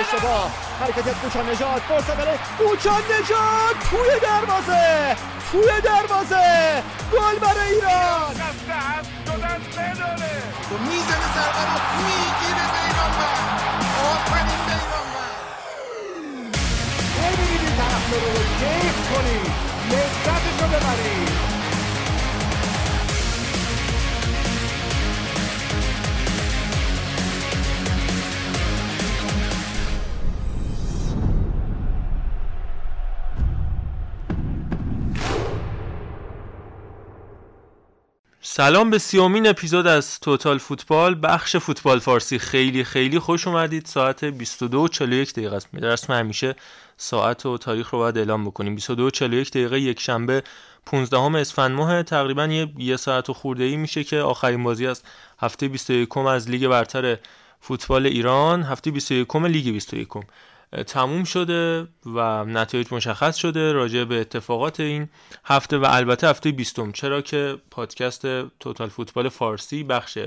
اشتباه. حرکت کوچان نجات. فرصت برای کوچان نجات. توی دروازه. توی دروازه. گل برای ایران. می‌زنه ضربه رو می‌گیره بیرانوند آفرین بیرانوند ببینید این طرفدار رو. کیف کنید لذتش رو ببرید. سلام به سیومین اپیزود از توتال فوتبال. بخش فوتبال فارسی خیلی خیلی خوش اومدید. ساعت 22 و 41 دقیقه است. رسم همیشه ساعت و تاریخ رو باید اعلام بکنیم. 22 و 41 دقیقه یک شنبه 15 اسفند ماه. تقریبا یه, یه ساعت و خورده ای میشه که آخرین بازی از هفته 21 از لیگ برتر فوتبال ایران. هفته 21 لیگ 21 تموم شده و نتایج مشخص شده راجع به اتفاقات این هفته و البته هفته 20 چرا که پادکست توتال فوتبال فارسی بخش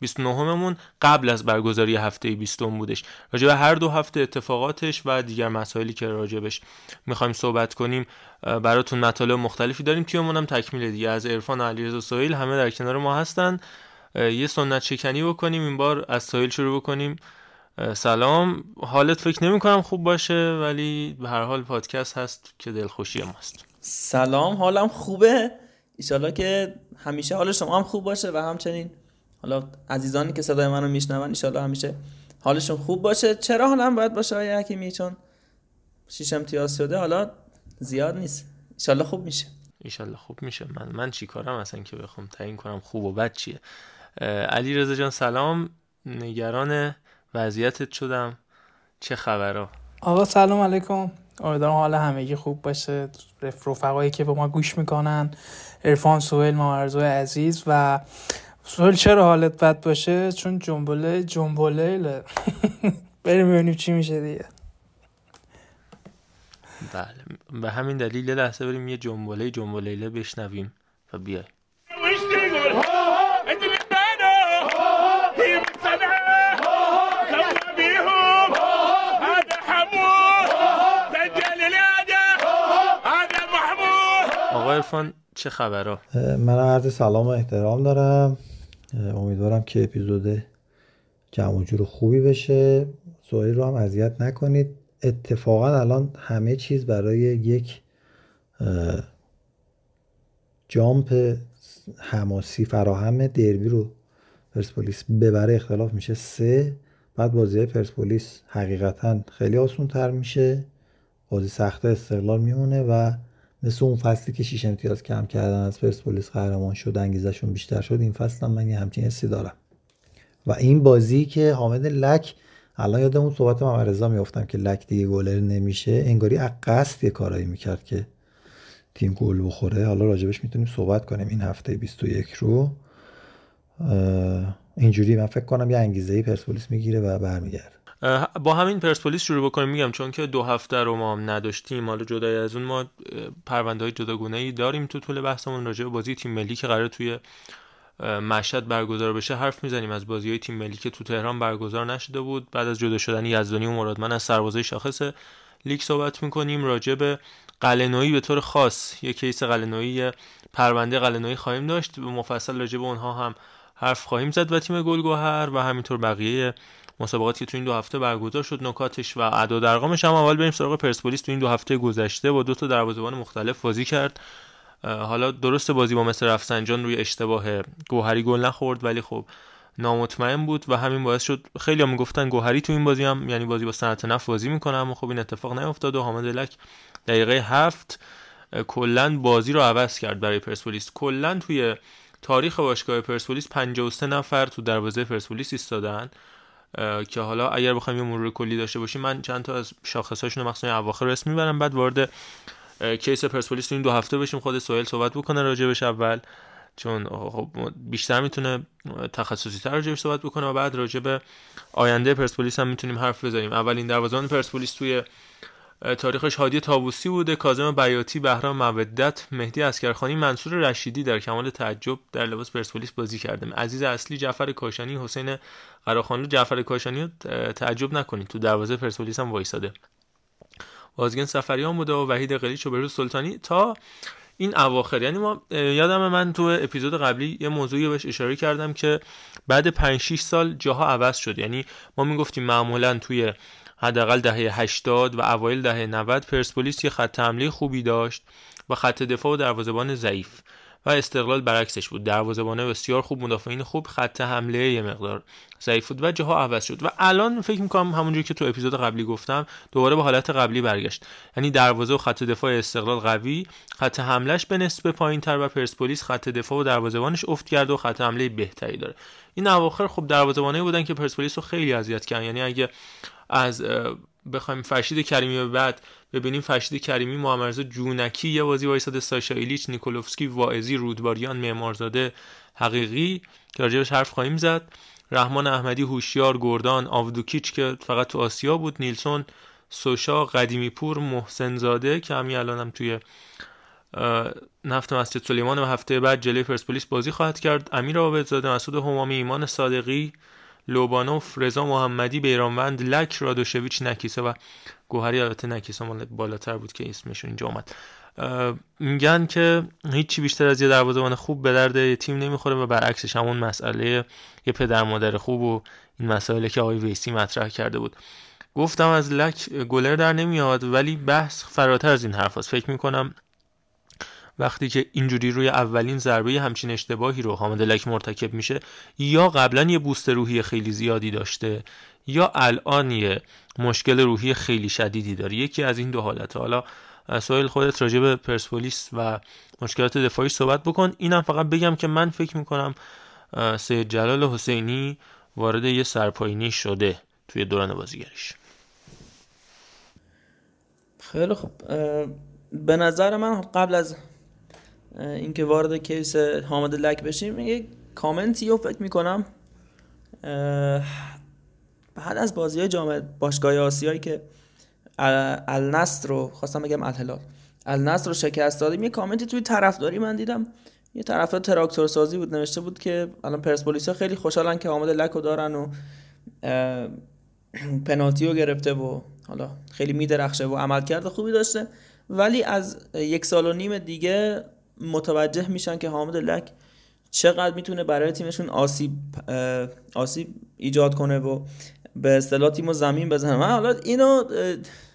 29 مون قبل از برگزاری هفته 20 بودش. راجع به هر دو هفته اتفاقاتش و دیگر مسائلی که راجبش می‌خوایم صحبت کنیم براتون مطالب مختلفی داریم. تیممون هم تکمیل دیگه. از عرفان علیرضا سهیل همه در کنار ما هستن. یه سنت شکنی بکنیم این بار از سهیل شروع بکنیم. سلام. حالت فکر نمی کنم خوب باشه ولی به هر حال پادکست هست که دلخوشی ماست سلام حالم خوبه. ایشالا که همیشه حال شما هم خوب باشه و همچنین حالا عزیزانی که صدای منو میشنون ایشالا همیشه حالشون خوب باشه. چرا حالم باید باشه آیا حکیمی؟ چون شیش امتیاز شده حالا زیاد نیست. ایشالا خوب میشه. ایشالله خوب میشه. من من چی کارم اصلا که بخوام تعیین کنم خوب و بد چیه؟ علی رضا جان سلام. نگران وضعیتت شدم. چه خبرها؟ آقا سلام علیکم. امیدوارم حال همگی خوب باشه. رفقایی که به ما گوش می‌کنن ارفان سوهل مامرزو عزیز و سوهل چرا حالت بد باشه؟ چون جنبله جنبله بریم ببینیم چی میشه دیگه. بله. به همین دلیل لحظه بریم یه جنبله جنبلیله بشنویم و بیای آقا ارفان چه خبرها؟ من عرض سلام و احترام دارم. امیدوارم که اپیزود جمع جور خوبی بشه. سوهیل رو هم اذیت نکنید. اتفاقا الان همه چیز برای یک جامپ حماسی فراهم دربی رو پرسپولیس ببره اختلاف میشه سه. بعد بازی پرسپولیس حقیقتا خیلی آسون تر میشه. بازی سخت استقلال میمونه و مثل اون فصلی که شیش امتیاز کم کردن از پرسپولیس قهرمان شد انگیزشون بیشتر شد این فصل هم من یه همچین حسی دارم. و این بازی که حامد لک الان یادم اون صحبت ممرزا میافتم که لک دیگه گلر نمیشه انگاری از قصد یه کارایی می‌کرد که تیم گل بخوره. حالا راجبش می‌تونیم صحبت کنیم این هفته 21 رو. اینجوری من فکر کنم یه انگیزه ای پرسپولیس می‌گیره و برمیگرده. با همین پرسپولیس شروع بکنیم میگم چون که دو هفته رو ما نداشتیم. حالا جدای از اون ما پرونده های جداگونه ای داریم تو طول بحثمون. راجع به بازی تیم ملی که قرار توی مشهد برگزار بشه حرف می‌زنیم. از بازی های تیم ملی که تو تهران برگزار نشده بود. بعد از جدا شدن یزدانی و مرادمن از سربازای شاخص لیگ صحبت می‌کنیم. راجع به قلنویی به طور خاص یه کیس قلنویی پرونده قلنویی خواهیم داشت. مفصل راجع به اونها هم حرف خواهیم زد و تیم گلگهر و همینطور بقیه مسابقاتی که تو این دو هفته برگزار شد نکاتش و اعداد ارقامش هم اول بریم سراغ پرسپولیس. تو این دو هفته گذشته با دو تا دروازه‌بان مختلف بازی کرد. حالا درست بازی با مثل رفسنجان روی اشتباه گوهری گل نخورد ولی خب نامطمئن بود و همین باعث شد خیلی هم می‌گفتن گوهری تو این بازی هم یعنی بازی با صنعت نفت بازی می‌کنه. اما خب این اتفاق نیفتاد و حامد لک دقیقه هفت کلا بازی رو عوض کرد برای پرسپولیس. کلا توی تاریخ باشگاه پرسپولیس 53 نفر تو دروازه پرسپولیس ایستادن. که حالا اگر بخوایم یه مرور کلی داشته باشیم من چند تا از شاخصاشون رو مخصوصا اواخر اسم می‌برم. بعد وارد کیس پرسپولیس این دو هفته بشیم خود سوهل صحبت بکنه راجبش اول چون خب بیشتر می‌تونه تخصصی تر راجبش صحبت بکنه و بعد راجب آینده پرسپولیس هم می‌تونیم حرف بزنیم. اولین دروازه‌بان پرسپولیس توی تاریخش هادی تابوسی بوده کاظم بیاتی بهرام مودت مهدی اسکرخانی منصور رشیدی در کمال تعجب در لباس پرسپولیس بازی کرده. عزیز اصلی جعفر کاشانی حسین قراخانلو جعفر کاشانی تعجب نکنید تو دروازه پرسپولیس هم وایساده بازگن سفریان بوده و وحید قلیچ و بروز سلطانی تا این اواخر. یعنی ما یادم من تو اپیزود قبلی یه موضوعی بهش اشاره کردم که بعد 5 6 سال جاها عوض شد. یعنی ما می‌گفتیم معمولا توی حداقل دهه 80 و اوایل دهه 90 پرسپولیس یه خط حمله خوبی داشت و خط دفاع و دروازه‌بان ضعیف و استقلال برعکسش بود. دروازه‌بان بسیار خوب مدافعین خوب خط حمله یه مقدار ضعیف بود و جاها عوض شد. و الان فکر می‌کنم همونجوری که تو اپیزود قبلی گفتم دوباره به حالت قبلی برگشت. یعنی دروازه و خط دفاع استقلال قوی خط حملهش به نسبه پایینتر و پرسپولیس خط دفاع و دروازه‌بانش افت کرده و خط حمله بهتری داره. این اواخر خب دروازه‌بانایی بودن که پرسپولیس رو خیلی اذیت کردن. یعنی اگه از بخوایم فرشید کریمی به بعد ببینیم فرشید کریمی محمدرضا جونکی یه بازی وایساده ساشا ایلیچ نیکولوفسکی واعظی رودباریان معمارزاده حقیقی که راجبش حرف خواهیم زد. رحمان احمدی هوشیار گردان آودوکیچ که فقط تو آسیا بود نیلسون سوشا قدیمی پور محسن زاده که همین الان هم توی نفت مسجد سلیمان و هفته بعد جلوی پرسپولیس بازی خواهد کرد. امیر عابدزاده مسعود همامی ایمان صادقی لوبانوف رضا محمدی بیرانوند لک رادوشویچ نکیسه و گوهری البته نکیسه مال بالاتر بود که اسمشون اینجا اومد میگن که هیچی بیشتر از یه دروازه‌بان خوب به درد تیم نمی‌خوره و برعکسش همون مسئله یه پدر مادر خوب و این مسائلی که آقای ویسی مطرح کرده بود گفتم از لک گلر در نمیاد ولی بحث فراتر از این حرف هست. فکر می‌کنم وقتی که اینجوری روی اولین ضربه همچین اشتباهی رو حامد لک مرتکب میشه یا قبلا یه بوست روحی خیلی زیادی داشته یا الان یه مشکل روحی خیلی شدیدی داره. یکی از این دو حالت حالا سوال خودت راجع به پرسپولیس و مشکلات دفاعی صحبت بکن. اینم فقط بگم که من فکر می‌کنم سید جلال حسینی وارد یه سرپاینی شده توی دوران بازیگریش. خیلی خوب. به نظر من قبل از اینکه وارد کیس حامد لک بشیم یه کامنتی رو فکر می‌کنم. بعد از بازی های جامعه باشگاه آسیایی که النصر رو خواستم بگم الهلال. النصر رو شکست دادیم. یه کامنتی توی طرفداری من دیدم. یه طرفدار تراکتور سازی بود نوشته بود که الان پرسپولیس ها خیلی خوشحالن که حامد لک رو دارن و پنالتی رو گرفته و حالا خیلی میدرخشه و عملکرد خوبی داشته. ولی از یک سال و نیم دیگه متوجه میشن که حامد لک چقدر می‌تونه برای تیمشون آسیب آسیب ایجاد کنه و به اصطلاح تیمو زمین بزنه. من حالا اینو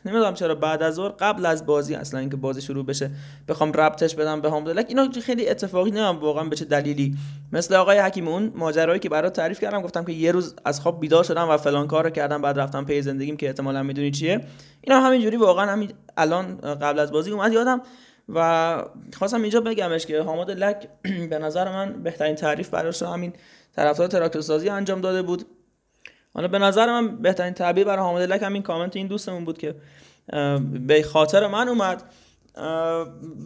نمی‌دونم چرا بعد از ظهر قبل از بازی اصلا اینکه بازی شروع بشه بخوام ربطش بدم به حامد لک اینو خیلی اتفاقی نمی‌دونم واقعا به چه دلیلی. مثل آقای حکیم اون ماجرایی که برات تعریف کردم گفتم که یه روز از خواب بیدار شدم و فلان کارو کردم بعد رفتم پی زندگیم که احتمالا می‌دونی چیه. اینا همینجوری واقعا همین الان قبل از بازی اومد یادم و خواستم اینجا بگمش که حامد لک به نظر من بهترین تعریف براش همین طرفدار تراکتور سازی انجام داده بود. حالا به نظر من بهترین تعبیر برای حامد لک همین کامنت این دوستمون بود که به خاطر من اومد.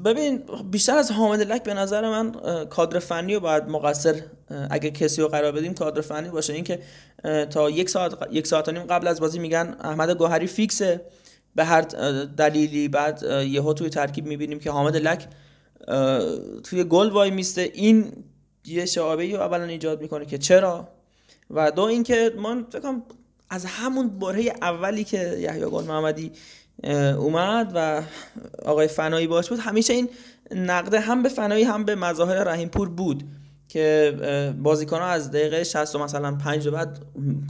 ببین بیشتر از حامد لک به نظر من کادر فنی رو باید مقصر اگه کسی رو قرار بدیم کادر فنی باشه. اینکه تا یک ساعت یک ساعت نیم قبل از بازی میگن احمد گوهری فیکسه. به هر دلیلی بعد یهو توی ترکیب می‌بینیم که حامد لک توی گل وای میسته. این یه شعابه رو اولا ایجاد می‌کنه که چرا؟ و دو اینکه من فکرم از همون باره اولی که یحیی گل محمدی اومد و آقای فنایی باش بود همیشه این نقده هم به فنایی هم به مظاهر رحیم پور بود که بازیکن ها از دقیقه 60 مثلا 5 بعد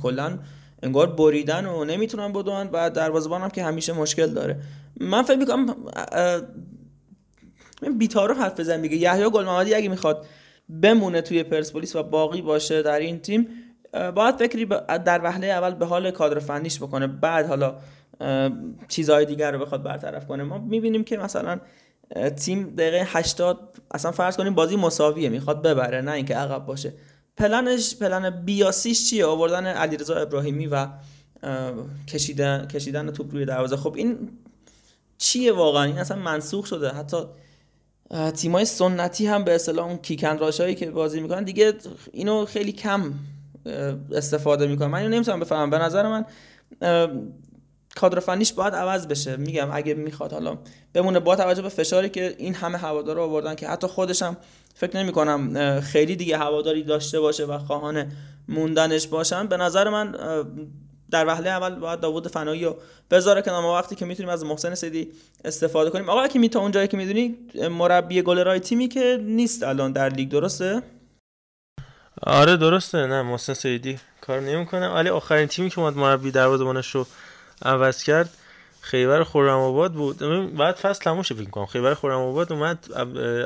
کلا انگار بریدن و نمی‌تونن بدون و دروازه‌بان هم که همیشه مشکل داره. من فکر می‌کنم بیتارو حرف بزنم دیگه. یحیی گل محمدی اگه می‌خواد بمونه توی پرسپولیس و باقی باشه در این تیم باید فکری در وهله اول به حال کادر فنیش بکنه. بعد حالا چیزهای دیگر رو بخواد برطرف کنه. ما می‌بینیم که مثلا تیم دقیقه 80 اصلا فرض کنیم بازی مساویه می‌خواد ببره نه اینکه عقب باشه. پلنش پلن بیاسیش چیه؟ آوردن علیرضا ابراهیمی و کشیدن کشیدن توپ روی دروازه. خب این چیه واقعا؟ این اصلا منسوخ شده. حتی تیمای سنتی هم به اصطلاح اون کیکن راشایی که بازی می‌کنن دیگه اینو خیلی کم استفاده می‌کنن. من اینو نمی‌تونم بفهمم. به نظر من کادر فنیش باید عوض بشه. میگم اگه می‌خواد حالا بمونه. با توجه به فشاری که این همه هوادار آوردن که حتی خودشم فکر نمی کنم خیلی دیگه هواداری داشته باشه و خواهان موندنش باشن. به نظر من در وهله اول باید داوود فنایی رو بذاره که ما وقتی که می‌تونیم از محسن سیدی استفاده کنیم. آقا که می تا اونجایی که می‌دونی مربی گلرای تیمی که نیست الان در لیگ درسته؟ آره درسته. نه محسن سیدی کار نمی‌کنه. ولی آخرین تیمی که اومد مربی دروازه‌بانش رو عوض کرد خیبر خرم آباد بود. بعد فصل تموم فکر کنم. خیبر خرم آباد اومد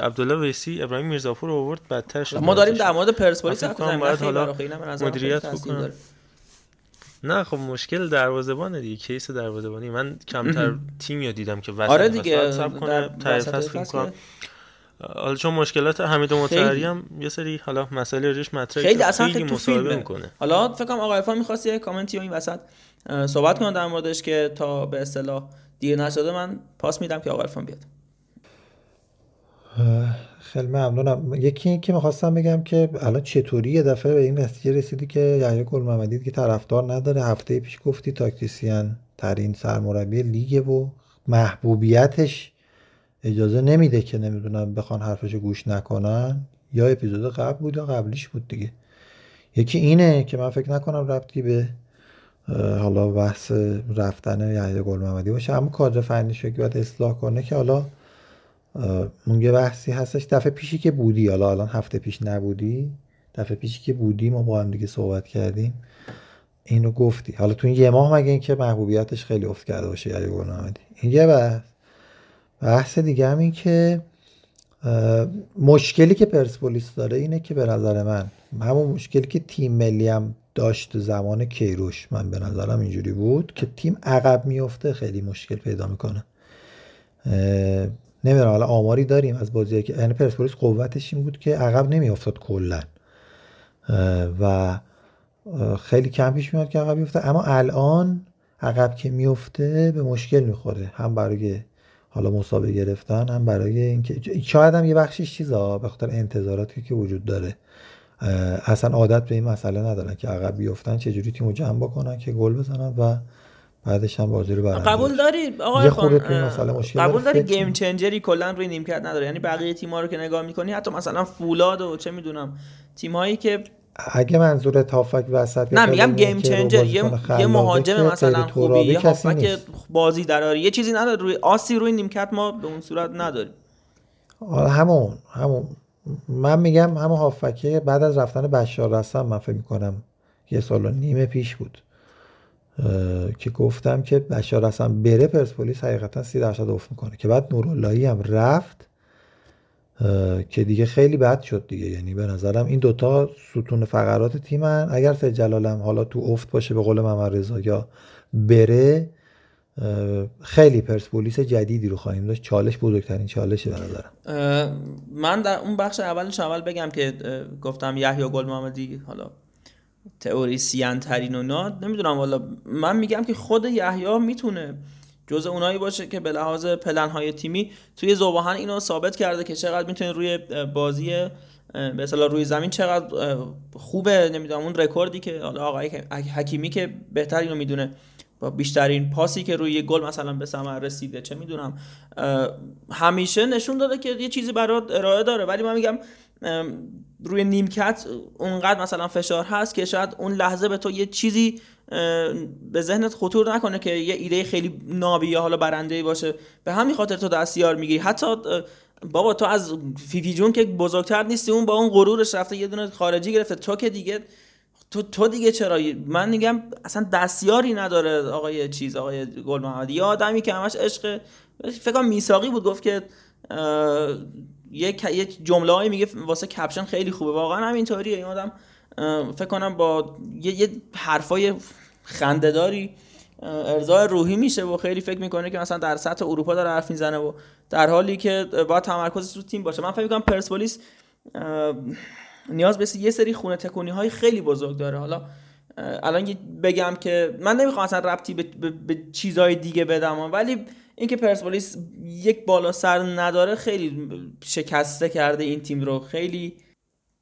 عبدالله ویسی ابراهیم میرزاپور رو آورد بدتر شد. ما داریم در مورد پرسپولیس باید حالا مدیریت بکنم. نه خب مشکل دروازه‌بان دیگه. کیس دروازه‌بانی. من کمتر تیمی رو دیدم که وسط آره دیگه. سب کنه. فصل کنم حالا چون مشکلات حمید مطهری هم یه سری حالا مسائل راجعش مطرحه خیلی اصلا خیلی مصاحبه می‌کنه. حالا فکر کنم آقای عرفان می‌خواست یه کامنتی این وسط صحبت کنم در موردش که تا به اصطلاح دیر نشده من پاس میدم که آقای عرفان بیاد. خیلی ممنونم. یکی این که می‌خواستم بگم که الان چطوری یه دفعه به این نتیجه رسیدی که یحیی گل محمدی که طرفدار نداره هفته پیش گفتی تاکتیسیان ترین سرمربی لیگ و محبوبیتش اجازه نمیده که نمی‌دونم بخوان حرفش گوش نکنن. یا اپیزود قبل بود یا قبلیش بود دیگه. یکی اینه که من فکر نکنم ربطی به حالا بحث رفتن یحیی گل محمدی باشه. اما کادر فنیش که باید اصلاح کنه که حالا اون یه بحثی هستش. دفعه پیشی که بودی حالا الان هفته پیش نبودی. دفعه پیشی که بودی ما با هم دیگه صحبت کردیم. اینو گفتی. حالا تو این یه ماه مگه اینکه محبوبیتش خیلی افت کرده باشه یحیی گل محمدی. این یه بحث. بحث دیگه هم این که مشکلی که پرسپولیس داره اینه که به نظر من همون مشکلی که تیم ملی هم داشت زمان کیروش من به نظرم اینجوری بود که تیم عقب میفته خیلی مشکل پیدا می‌کنه. نمی‌دونم حالا آماری داریم از بازی که یعنی پرسپولیس قوتش این بود که عقب نمیافتاد کلا. و خیلی کم پیش میاد که عقب میفته اما الان عقب که میفته به مشکل می‌خوره هم برای حالا مسابقه گرفتن هم برای اینکه شاید هم یه بخشش چیزا به خاطر انتظاراتی که وجود داره. اصلا عادت به این مسئله ندارن که عقب بیفتن چجوری تیمو جمع بکنن که گل بزنن و بعدش هم بازی رو برن قبول داری؟ آقای خان قبول داری گیم چنجری کلا روی نیمکت نداره؟ یعنی بقیه تیم‌ها رو که نگاه می‌کنی حتی مثلا فولاد و چه می‌دونم تیم‌هایی که اگه منظور تافک وسط نه میگم گیم چنجر یه, یه مهاجم مثلا خوبی یه هافک بازی دراری. یه چیزی نداره روی آسی روی نیمکت ما به اون صورت نداریم. همون همون. من میگم همون هافکه بعد از رفتن بشار رسم من فکر می‌کنم یه سال و نیم پیش بود. که گفتم که بشار رسم بره پرسپولیس حقیقتا سی درصد افت می‌کنه. که بعد نوراللهی هم رفت که دیگه خیلی بد شد دیگه. یعنی به نظرم این دوتا ستون فقرات تیمن. اگر سید جلالم حالا تو افت باشه به قول محمد رضا یا بره خیلی پرسپولیس جدیدی رو خواهیم داشت. چالش بزرگترین چالشه به نظرم. من در اون بخش اولش اول بگم که گفتم یحیی گل محمدی حالا تئوریسین ترین و نه نمی‌دونم والا من میگم که خود یحیی می‌تونه جز اونایی باشه که به لحاظ پلن های تیمی توی زوباهن اینو ثابت کرده که چقدر می‌تونه روی بازی به اصطلاح روی زمین چقدر خوبه نمی‌دونم اون رکوردی که حالا آقای حکیمی که بهتر اینو می‌دونه با بیشترین پاسی که روی گل مثلا به ثمر رسیده چه می‌دونم همیشه نشون داده که یه چیزی برات ارائه داره. ولی من میگم روی نیمکت اونقدر مثلا فشار هست که شاید اون لحظه به تو یه چیزی به ذهنت خطور نکنه که یه ایده خیلی نابی یا حالا برنده باشه. به همین خاطر تو دستیار میگی حتی بابا تو از فیفی جون که بزرگتر نیستی اون با اون غرورش رفته یه دونه خارجی گرفته. تو که دیگه تو تو دیگه چرا؟ من میگم اصلا دستیاری نداره آقای چیز آقای گل محمدی. یه آدمی که همش عشق فکر کنم میساقی بود گفت که یک یک جمله میگه واسه کپشن خیلی خوبه. واقعا همینطوریه. این آدم فکر کنم با یه, یه حرفای خندهداری ارزای روحی میشه و خیلی فکر می‌کنه که مثلا در سطح اروپا داره حرف می‌زنه و در حالی که با تمرکزش رو تیم باشه. من فکر می‌کنم پرسپولیس نیاز به یه سری خونه تکونی های خیلی بزرگ داره. حالا الان بگم که من نمی‌خوام اصلا ربطی به, به, به چیزهای دیگه بدم ولی اینکه پرسپولیس یک بالا سر نداره خیلی شکسته کرده این تیم رو. خیلی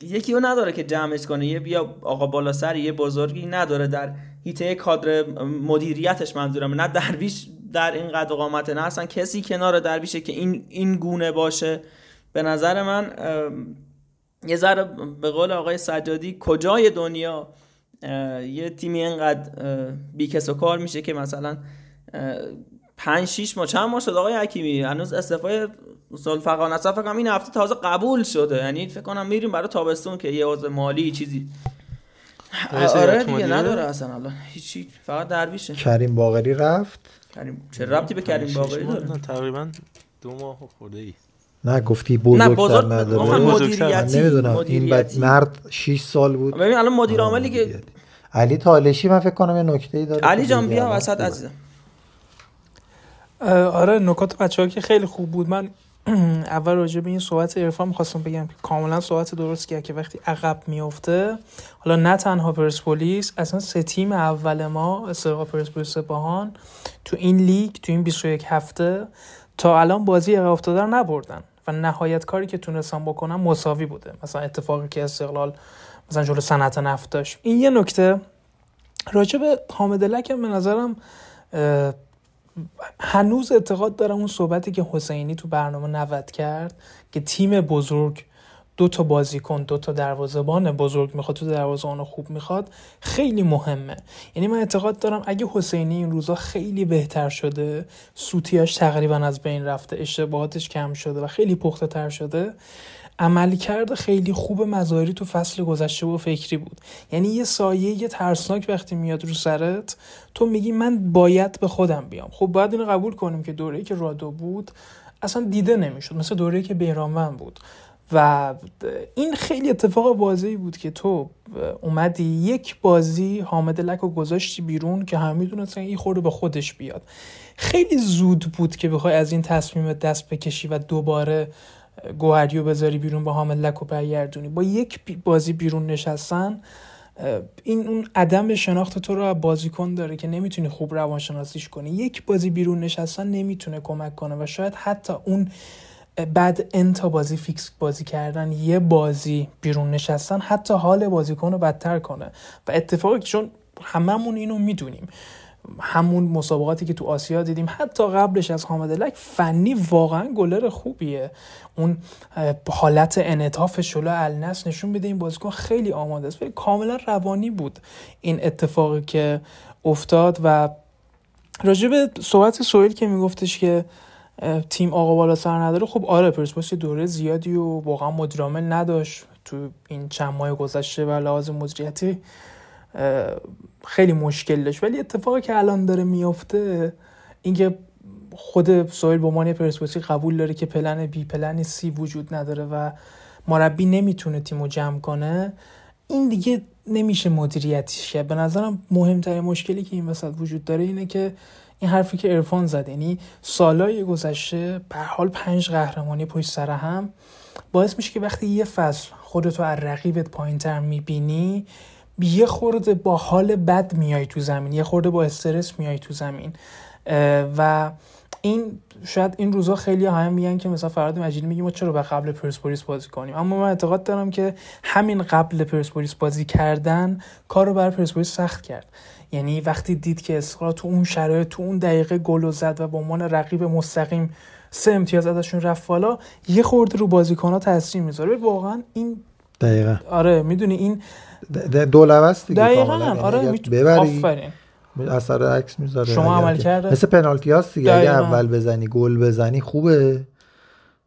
یکی رو نداره که جمعش کنه. یه بیا آقا بالا سر یه بزرگی نداره در هیته کادر مدیریتش منظورم نه درویش در این قد قامت نه اصلا کسی کنار درویشه که این این گونه باشه. به نظر من یه ذره به قول آقای سجادی کجای دنیا یه تیمی اینقدر بیکس و کار میشه که مثلا پنج شیش ماه چند ماه شد آقای حکیمی؟ هنوز استعفای سلفقان اصلا فکر این هفته تازه قبول شده. یعنی فکر کنم میریم برای تابستون که یه عضو مالی چیزی آره دیگه نداره اصلا الان. هیچی فقط دربیشه کریم باقری رفت؟ کریم چه ربطی به کریم باقری داره؟ تقریبا دو ماه خورده ای نه گفتی بزرگتر نه بزرگ نداره. مدیریتی نمی‌دونم این بعد مرد 6 سال بود. ببین الان مدیر عاملی که علی تالشی من فکر کنم یه نکته ای داره علی جان بیا وسط عزیزم. آره نکات بچه ها که خیلی خوب بود. من اول راجع به این صحبت عرفان می‌خواستم بگم که کاملا صحبت درست کرد که وقتی عقب میفته حالا نه تنها پرسپولیس اصلا سه تیم اول ما استقلال پرسپولیس باهان تو این لیگ تو این 21 هفته تا الان بازی عقب افتاده رو نبردن و نهایت کاری که تونستن بکنن مساوی بوده. مثلا اتفاقی که استقلال مثلا جلو صنعت نفت داشت. این یه نکته. راجع به حامد لک به نظرم هنوز اعتقاد دارم اون صحبتی که حسینی تو برنامه نوت کرد که تیم بزرگ دو تا بازیکن دو تا دروازه‌بان بزرگ می‌خواد تو دروازه‌بان خوب می‌خواد خیلی مهمه. یعنی من اعتقاد دارم اگه حسینی این روزا خیلی بهتر شده سوتیاش تقریبا از بین رفته اشتباهاتش کم شده و خیلی پخته تر شده عملکرد خیلی خوب مظاهری تو فصل گذشته و فکری بود. یعنی یه سایه یه ترسناک وقتی میاد رو سرت تو میگی من باید به خودم بیام. خب باید اینو قبول کنیم که دوره‌ای که رادو بود اصلا دیده نمی‌شد. مثل دوره‌ای که بیرانوند بود. و این خیلی اتفاق واضحی بود که تو اومدی یک بازی حامد لک و گذاشتی بیرون که همه می‌دونستن این خورده به خودش بیاد. خیلی زود بود که بخوای از این تصمیم دست بکشی و دوباره گوهریو بذاری بیرون با حامد لک و برگردونی. با یک بازی بیرون نشستن این اون عدم شناخت تو رو بازیکن داره که نمی‌تونی خوب روانشناسیش کنی. یک بازی بیرون نشستن نمی‌تونه کمک کنه و شاید حتی اون بعد انتا بازی فیکس بازی کردن یه بازی بیرون نشستن حتی حال بازیکن رو بدتر کنه. و اتفاقی چون هممون اینو می‌دونیم همون مسابقاتی که تو آسیا دیدیم حتی قبلش از حامد لک فنی واقعا گلر خوبیه. اون حالت انعطاف شلو النس نشون بده این بازیکن خیلی آماده است. کاملا روانی بود این اتفاقی که افتاد و راجع به صحبت سویل که میگفتش که تیم آقا بالا سر نداره خب آره پرسپولیس دوره زیادی و واقعا مدیرعامل نداشت تو این چند ماه گذشته و لحاظ مدیریتی خیلی مشکل داشت. ولی اتفاقی که الان داره میافته اینکه خود سویل به عنوان پرسپولیسی قبول داره که پلن بی پلن سی وجود نداره و مربی نمی‌تونه تیمو جمع کنه این دیگه نمیشه مدیریتیش کرد به نظرم مهمترین مشکلی که این وسط وجود داره اینه که این حرفی که ارفان زد یعنی سالای گذشته به حال پنج قهرمانی پشت سر هم باعث میشه که وقتی یه فصل خودتو از رقیبت پایینتر می‌بینی یه خورده با حال بد میای تو زمین یه خورده با استرس میای تو زمین. و این شاید این روزا خیلی هم میگن که مثلا فراد مجیدی میگه ما چرا به قبل پرسپولیس بازی کنیم؟ اما من اعتقاد دارم که همین قبل پرسپولیس بازی کردن کار رو پرسپولیس سخت کرد. یعنی وقتی دید که اسقاط تو اون شرایط تو اون دقیقه گل زد و به عنوان رقیب مستقیم سه امتیاز ازشون رفت بالا یه خورده رو بازیکن‌ها تاثیر می‌ذاره. واقعا این دقیقا. آره می‌دونی این دولبست دیگه دقیقا آره میت... ببری آفرین. اثر عکس می‌ذاره. شما عمل کرده؟ مثل پنالتی هاست دیگه. اگه اول بزنی گل بزنی خوبه.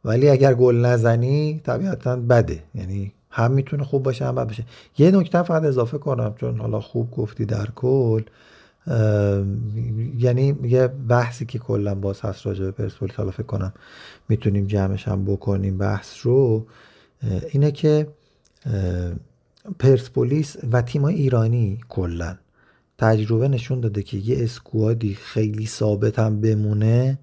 ولی اگر گل نزنی طبیعتا بده. یعنی هم می‌تونه خوب باشه هم بد باشه. یه نکته فقط اضافه کنم چون حالا خوب گفتی در کل. یعنی یه بحثی که کلا باز هست راجع به پرسپولیس حالا فکر کنم می‌تونیم جمعش هم بکنیم بحث رو اینه که پرسپولیس و تیم ایرانی کلا تجربه نشون داده که یه اسکوادی خیلی ثابت هم بمونه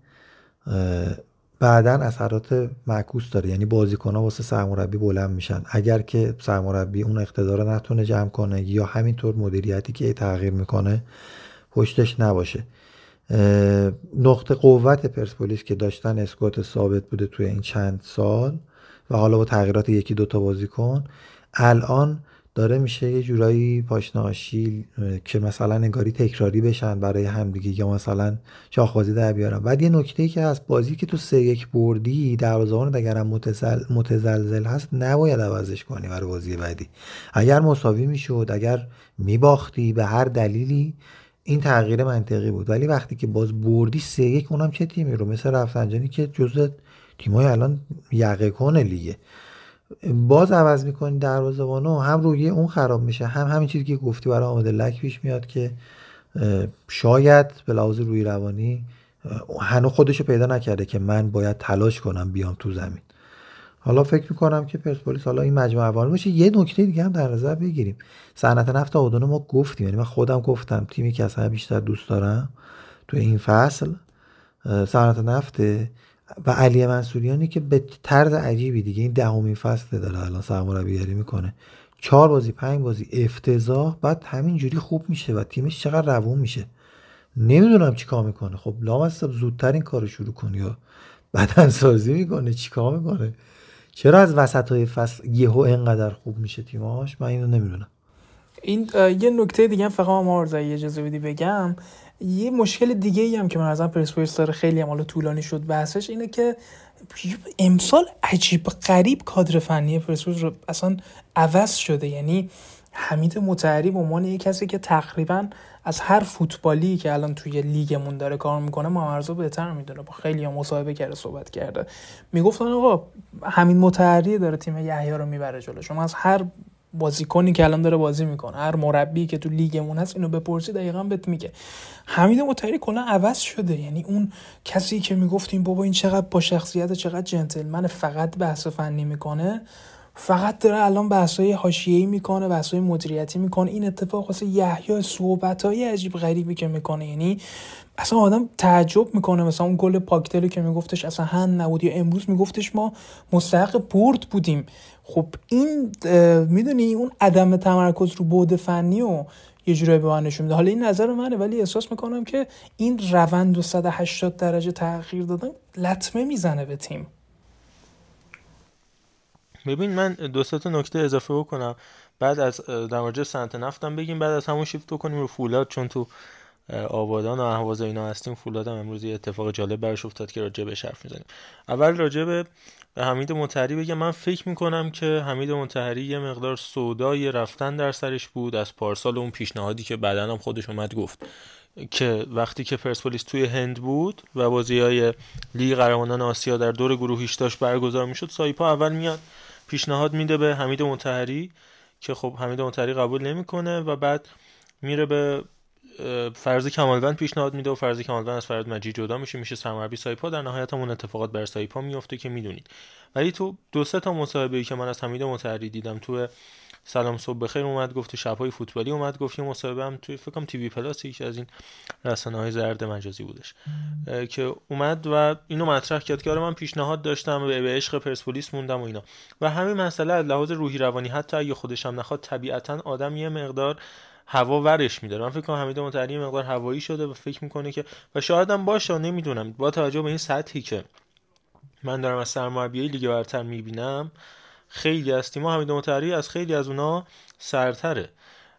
بعدا اثرات معکوس داره. یعنی بازیکن ها واسه سرمربی بلند میشن. اگر که سرمربی اون اقتدار نتونه جمع کنه یا همینطور مدیریتی که تغییر می‌کنه پشتش نباشه. نقطه قوت پرسپولیس که داشتن اسکوات ثابت بوده توی این چند سال و حالا با تغییرات یکی دوتا بازیکن الان داره میشه یه جورایی پاشناشی که مثلا انگاری تکراری بشن برای همدیگه یا مثلا شاخبازی در بیارن. بعد یه نکته که هست بازی که تو سه یک بردی دروازه‌بان اگرم متزل متزلزل هست نباید عوضش کنی برای بازی بعدی. اگر مساوی می‌شد اگر میباختی به هر دلیلی این تغییر منطقی بود. ولی وقتی که باز بردی سه یک اونم چه تیمی رو؟ مثل رفسنجانی که جزء تیمای الان یقه کنه لیگه. باز عوض می‌کنی دروازه‌بانو هم روی اون خراب میشه هم همین چیزی که گفتی برای آماده لک پیش میاد که شاید به لحاظ روی روانی هنو خودشو پیدا نکرده که من باید تلاش کنم بیام تو زمین. حالا فکر می‌کنم که پرسپولیس حالا این مجموعه عوامل باشه. یه نکته دیگه هم در نظر بگیریم. صنعت نفت آبادان ما گفتیم یعنی من خودم گفتم تیمی که اصلا بیشتر دوست دارم تو این فصل صنعت نفته و علی منصوریانی که به طرز عجیبی دیگه این دهمین فصل داره الان سرمربیگری می‌کنه. چهار بازی پنج بازی افتضاح بعد همینجوری خوب میشه و تیمش چقدر روون میشه. نمی‌دونم چیکار می‌کنه. خب لامصب زودتر این کار شروع کنی یا بدن سازی می‌کنه چیکار می‌کنه؟ چرا از وسط های فصل یهو انقدر خوب میشه تیماش من اینو نمی‌دونم. این یه نکته دیگه فقط ما یه اجازه بدی بگم. یه مشکل دیگه ای هم که من ازم پرسپولیس داره خیلی هم طولانی شد بحثش اینه که امسال عجیب غریب کادر فنی پرسپولیس رو اصلا عوض شده. یعنی حمید متحری به عنوان یه کسی که تقریبا از هر فوتبالی که الان توی لیگمون داره کار می‌کنه مامرزا بهتر می‌دونه. با خیلی هم مصاحبه کرده صحبت کرده. می‌گفتن آقا همین متحری داره تیم یحیی رو می‌بره جلو. شما از هر بازیکنی که الان داره بازی می‌کنه هر مربی که تو لیگمون هست اینو بپرسی دقیقا بهت میگه. حمید مطهری کلا عوض شده یعنی اون کسی که می‌گفتیم بابا این چقدر با شخصیت چقدر جنتلمن فقط بحث فنی می‌کنه. فقط داره الان بحثای حاشیه‌ای می‌کنه بحثای مدیریتی می‌کنه. این اتفاق واسه یحیی صحبتای عجیب غریبی که می‌کنه. یعنی اصلا آدم تعجب می‌کنه. مثلا اون گل پاکتلی که میگفتش اصلا هن نبود یا امروز میگفتش ما مستحق برد بودیم. خب این می‌دونی اون عدم تمرکز رو بود فنی و یه جورایی به من نشون میده. حالا این نظر منه ولی احساس می‌کنم که این روند و 180 درجه تغییر دادن لطمه می‌زنه به تیم. ببین من دو تا نکته اضافه بکنم. بعد از در مورد سنت نفتم بگیم بعد از همون شیفت بکنیم رو فولاد چون تو آبادان و اهواز اینا هستیم. فولاد هم امروز یه اتفاق جالب برش افتاد که راجع به حرف می‌زنیم. اول راجع به حمید متحری بگم. من فکر می‌کنم که حمید متحری یه مقدار سودای رفتن در سرش بود از پارسال اون پیشنهادی که بعدا هم خودش اومد گفت. که وقتی که پرسپولیس توی هند بود و بازی های لیگ قهرمانان آسیا در دور گروهیش داشت برگزار می‌شد سایپا اول میاد. پیشنهاد میده به حمید متحری که خب حمید متحری قبول نمی‌کنه و بعد میره به فرض کمالوند پیشنهاد میده و فرض کمالوند از فرض مجید جدا میشه میشه سرمربی سایپا. در نهایت اون اتفاقات بر سایپا میفته که می‌دونید. ولی تو دو سه تا مصاحبه ای که من از حمید متحری دیدم تو سلام صبح بخیر اومد گفت شبهای فوتبالی اومد گفت یه مصاحبه هم توی فکر کنم تی وی پلاس یکی از این رسانه های زرد مجازی بودش که اومد و اینو مطرح کرد که آره من پیشنهاد داشتم به عشق پرسپولیس موندم و اینا. و همین مسئله از لحاظ روحی روانی حتی اگه خودشم نخواد طبیعتا آدم یه مقدار هوا ورش میداره. من فکر کنم حمید متعلی مقدار هوایی شده و فکر می‌کنه که و شاید هم باشه نمی‌دونم. با توجه به این سطحی که من دارم از سرمربیای لیگ برتر می‌بینم خیلی از تیم‌ها حمید متعلی از خیلی از اونا سرتره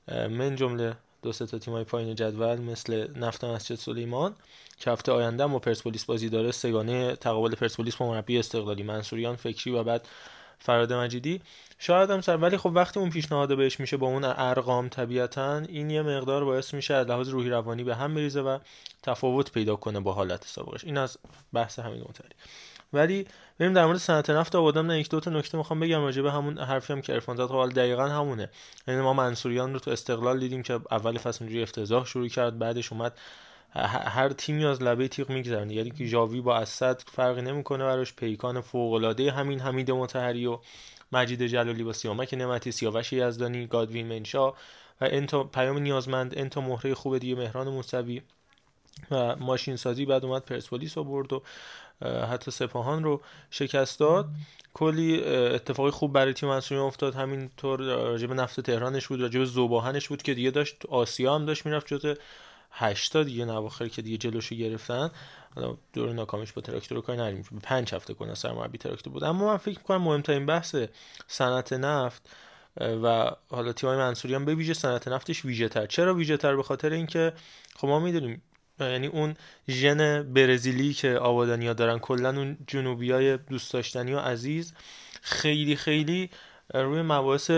من جمله دو سه تا تیمای پایین جدول مثل نفت مسجد سلیمان که هفته آینده با پرسپولیس بازی داره سگانه تقابل پرسپولیس با مربی استقلالی منصوریان فکری و بعد فراد مجیدی. شاید هم سر ولی خب وقتی اون پیشنهاد بهش میشه با اون ارقام طبیعتا این یه مقدار باعث میشه از لحاظ روحی روانی به هم بریزه و تفاوت پیدا کنه با حالت سابقش. این از بحث همین متری ولی بریم در مورد صنعت نفت آبادان. نه یک دو تا نکته می‌خوام بگم راجع به همون حرفی هم که عرفان زد خب دقیقا همونه. یعنی ما منصوریان رو تو استقلال دیدیم که اول فصل اینجوری افتضاح شروع کرد بعدش اومد هر تیمی از لبه تیغ میگذرونه یعنی که ژاوی با اسد فرقی نمی‌کنه براش پیکان فوق العاده همین حمید متحری و مجید جلالی با سیامک نعمتی سیاوش یزدانی گادوین منشا و انتا پیام نیازمند انتا مهره خوب دیگه مهران موسوی و ماشین سازی بعد اومد پرسپولیس رو برد و حتی سپاهان رو شکست داد. کلی اتفاقی خوب برای تیم منصوری افتاد. همینطور راجب نفت تهرانش بود راجب زوباهنش بود که دیگه داشت آسیا هم داشت می‌رفت جز هشتا دیگه نواخر که دیگه جلوشو گرفتن. حالا دور ناکامش با تراکتور کاری نداریم. به پنج هفته کنه سرمربی تراکتور بود. اما من فکر می‌کنم مهمترین بحث صنعت نفت و حالا تیمای منصوریان به ویژه صنعت نفتش ویژه تر چرا ویژه تر به خاطر اینکه خب ما می‌دونیم یعنی اون ژن برزیلی که آبادانیا دارن کلا اون جنوبی دوست داشتنی و عزیز خیلی خیلی روی مباحث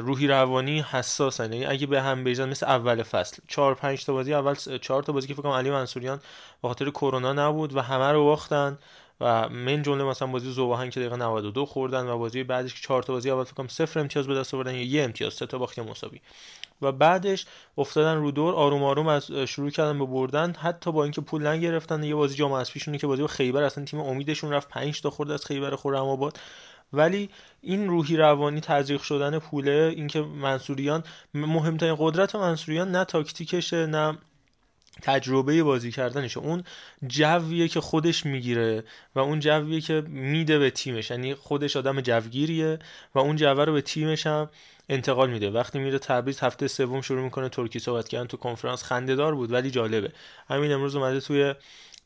روحی روانی حساسن. یعنی اگه به هم بریزن مثل اول فصل چهار پنج تا بازی اول چهار تا بازی که فکر کنم علی منصوریان به خاطر کرونا نبود و همه رو باختن و من جمله مثلا بازی زوباهن که دقیقه 92 خوردن و بازی بعدش که چهار تا بازی اول فکر کنم صفر امتیاز به دست آوردن یا یه امتیاز سه تا باخت مساوی. و بعدش افتادن رو دور آروم آروم از شروع کردن به بردن. حتی با اینکه پول نگرفتن یه بازی جام اسپیشونه که بازی با خیبر اصلا تیم امیدشون رفت 5 تا خورد از خیبر خرم آباد ولی این روحی روانی تزریق شدن پوله اینکه منصوریان مهمترین قدرت منصوریان نه تاکتیکشه نه تجربه بازی کردنشه اون جویه که خودش می‌گیره و اون جویه که میده به تیمش. یعنی خودش آدم جوگیریه و اون جوه رو به تیمش هم انتقال میده. وقتی میره تبریز هفته سوم شروع می‌کنه ترکی صحبت کردن تو کنفرانس. خندهدار بود ولی جالبه. همین امروز اومده توی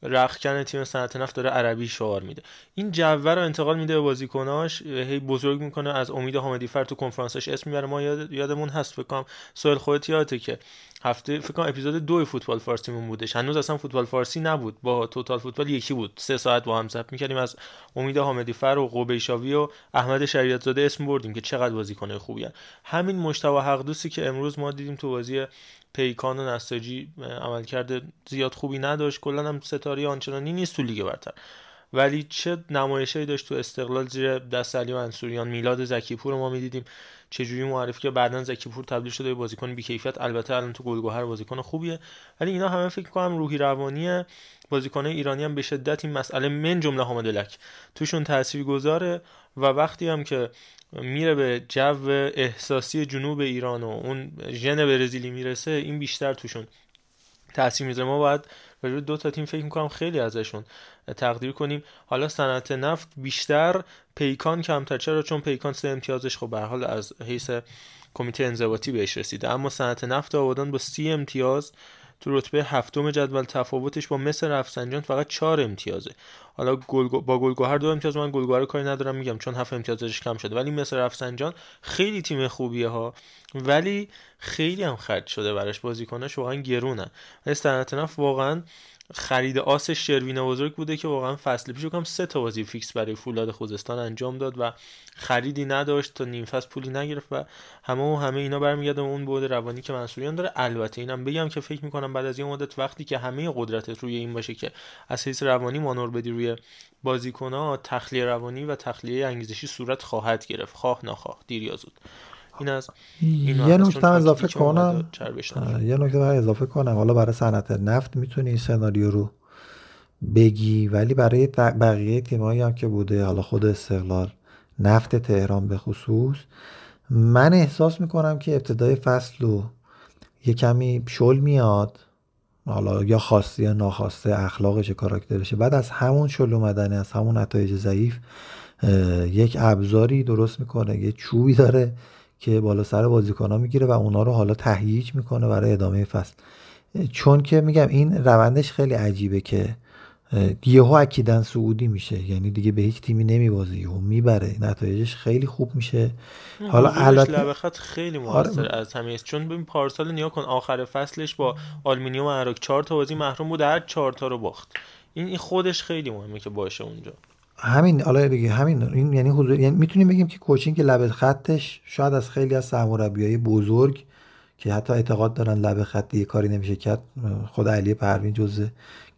رخکن تیم صنعت نفت داره عربی شعار میده. این جوه رو انتقال میده به بازیکناش هی بزرگ می‌کنه از امید حامدی فر تو کنفرانسش اسم می‌بره. ما یاد یادمون هست فکر کنم سوال خودت یادته که هفته فکر کنم اپیزود دو فوتبال فارسیمون بودش. هنوز اصلا فوتبال فارسی نبود. با توتال فوتبال یکی بود. سه ساعت با هم ضبط می‌کردیم. از امید حامدی فر و قبیشاوی و احمد شریعت زاده اسم بردیم که چقدر بازیکن خوبی هن. همین مشتبه حقدوسی که امروز ما دیدیم تو بازی پیکان و نساجی عمل کرده زیاد خوبی نداشت. کلا هم ستاره آنچنانی نیست تو لیگ برتر. ولی چه نمایشهایی داشت تو استقلال زیر دست علی منصوریان. میلاد زکیپور ما می‌دیدیم. چجوری معرفی که بعدا زکیپور تبدیل شده به بازیکن بیکیفیت. البته الان تو گلگهر بازیکن خوبیه. ولی اینا همه فکر کنم روحی روانی بازیکن ایرانی هم به شدت این مسئله من جمله حامد لک توشون تاثیر گذاره و وقتی هم که میره به جو احساسی جنوب ایران و اون ژن برزیلی می‌رسه این بیشتر توشون تاثیر می‌ذاره. ما باید راجع دو تا تیم فکر می‌کنم خیلی ازشون تقدیر کنیم. حالا صنعت نفت بیشتر پیکان کمتر. چرا؟ چون پیکان سه امتیازش خب به حال از حیث کمیته انضباطی بهش رسیده. اما صنعت نفت آبادان با سی امتیاز تو رتبه هفتم جدول تفاوتش با مس رفسنجان فقط چهار امتیازه. حالا گل با گلگوهر دو امتیاز من گلگوهر کاری ندارم میگم چون هفت امتیازش کم شده. ولی مس رفسنجان خیلی تیم خوبیه ها. ولی خیلی هم خرج شده براش بازیکناش واقعا گرونن. صنعت نفت واقعا خریداش شروین بزرگ بوده که واقعا فصل پیش کنم سه تا بازی فیکس برای فولاد خوزستان انجام داد و خریدی نداشت تا نیم فصل پولی نگرفت و همه و همه اینا برمیگرده اون بود روانی که منصوریان داره. البته اینم بگم که فکر می‌کنم بعد از این مدت وقتی که همه قدرتت روی این باشه که از حیث روانی مانور بدی روی بازیکنها تخلیه روانی و تخلیه انگیزشی صورت خواهد گرفت. خواه نخواه. دیر یا زود. این از یه نکته اضافه کنم. یه نکته اضافه کنم. حالا برای صنعت نفت می‌تونی این سناریو رو بگی ولی برای بقیه تیمایی هم که بوده حالا خود استقلال نفت تهران به خصوص من احساس می‌کنم که ابتدای فصل رو یه کمی شل میاد. حالا یا خواسته یا ناخواسته اخلاقش کاراکترشه بعد از همون شل اومدن از همون نتایج ضعیف یک ابزاری درست می‌کنه یه چوبی داره که بالا سر بازیکن می‌گیره و اونا رو حالا تهییج می‌کنه برای ادامه فصل. چون که میگم این روندش خیلی عجیبه که یهو اکیدا صعودی میشه. یعنی دیگه به هیچ تیمی نمیبازه. یهو می‌بره. نتایجش خیلی خوب میشه. حالا البته خیلی موثر آره. از همه چون ببین پارسال نگاه کن آخر فصلش با آلومینیوم اراک 4 تا بازی محروم بود. هر 4 تا رو باخت. این خودش خیلی مهمه که باشه اونجا. همین حالا دیگه همین این یعنی حضور یعنی می‌تونیم بگیم که coaching لب خطش شاید از خیلی از سرمربیای بزرگ که حتی اعتقاد دارن لب خط یه کاری نمیشه کرد خود علی پروین جزء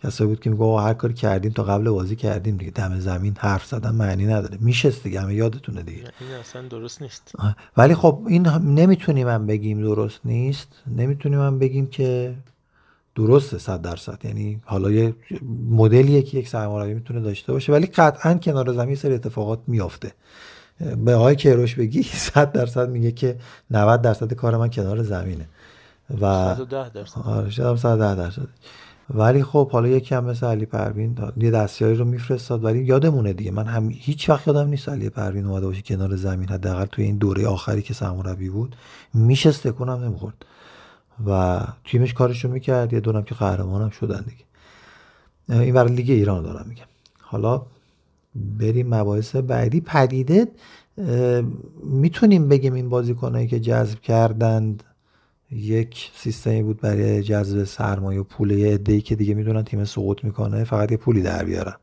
کسایی بود که میگه هر کاری کردیم تا قبل بازی کردیم دیگه دم زمین حرف زدن معنی نداره. میشست دیگه همه یادتونه دیگه. این اصلا درست نیست. ولی خب این نمی‌تونیم هم بگیم درست نیست. نمی‌تونیم هم بگیم که درسته صد درصد. یعنی حالا یه مدلیه که یک سرمربی می‌تونه داشته باشه ولی قطعا کنار زمین سری اتفاقات میافته. به آقای کیروش بگی 100 درصد میگه که 90 درصد کار من کنار زمینه. و 110 درصد. آره 110 درصد. ولی خب حالا یکی هم مثل علی پروین یه دستیاری رو میفرستاد ولی یادمونه دیگه. من هم هیچ وقت یادم نیست علی پروین اومده باشه کنار زمین. حداقل توی این دوره آخری که سرمربی بود میشه استکونم نمی‌خورد. و تیمش کارشو می‌کرد. یه دونم که قهرمانم شدن دیگه. این برای لیگ ایران دارم میگم. حالا بریم مباحث بعدی. پدیده می‌تونیم بگیم این بازیکنایی که جذب کردند یک سیستمی بود برای جذب سرمایه و پول یه عده‌ای که دیگه می‌دونن تیم سقوط می‌کنه فقط یه پولی در بیارن.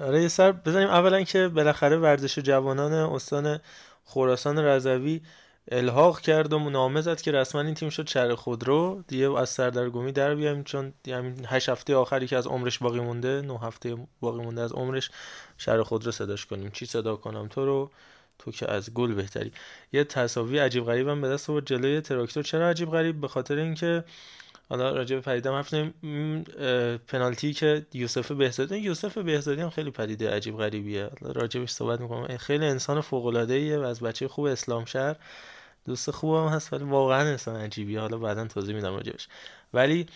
آره سر بزنیم. اولا که بالاخره ورزش جوانان استان خراسان رضوی الحاق کرد و نامه زد که رسما این تیم شد شهر خودرو. دیگه از سردرگمی در بیایم چون همین هشت هفته آخری که از عمرش باقی مونده نه هفته باقی مونده از عمرش شهر خودرو صداش کنیم. چی صدا کنم؟ تو رو تو که از گل بهتری. یه تصاوی عجیب غریبم به دست آورد جلوی تراکتور. چرا عجیب غریب؟ به خاطر اینکه حالا راجع به پدیدم حرف پنالتی که یوسف بهزادی یوسف بهزادی هم خیلی پدیده عجیب غریبیه. راجبش صحبت می‌کنم. خیلی انسان فوق العاده و از بچه خوب اسلام شهر. دوست خوبم هست ولی واقعا انسان عجیبیه. حالا بعدا توضیح میدم راجبش. ولی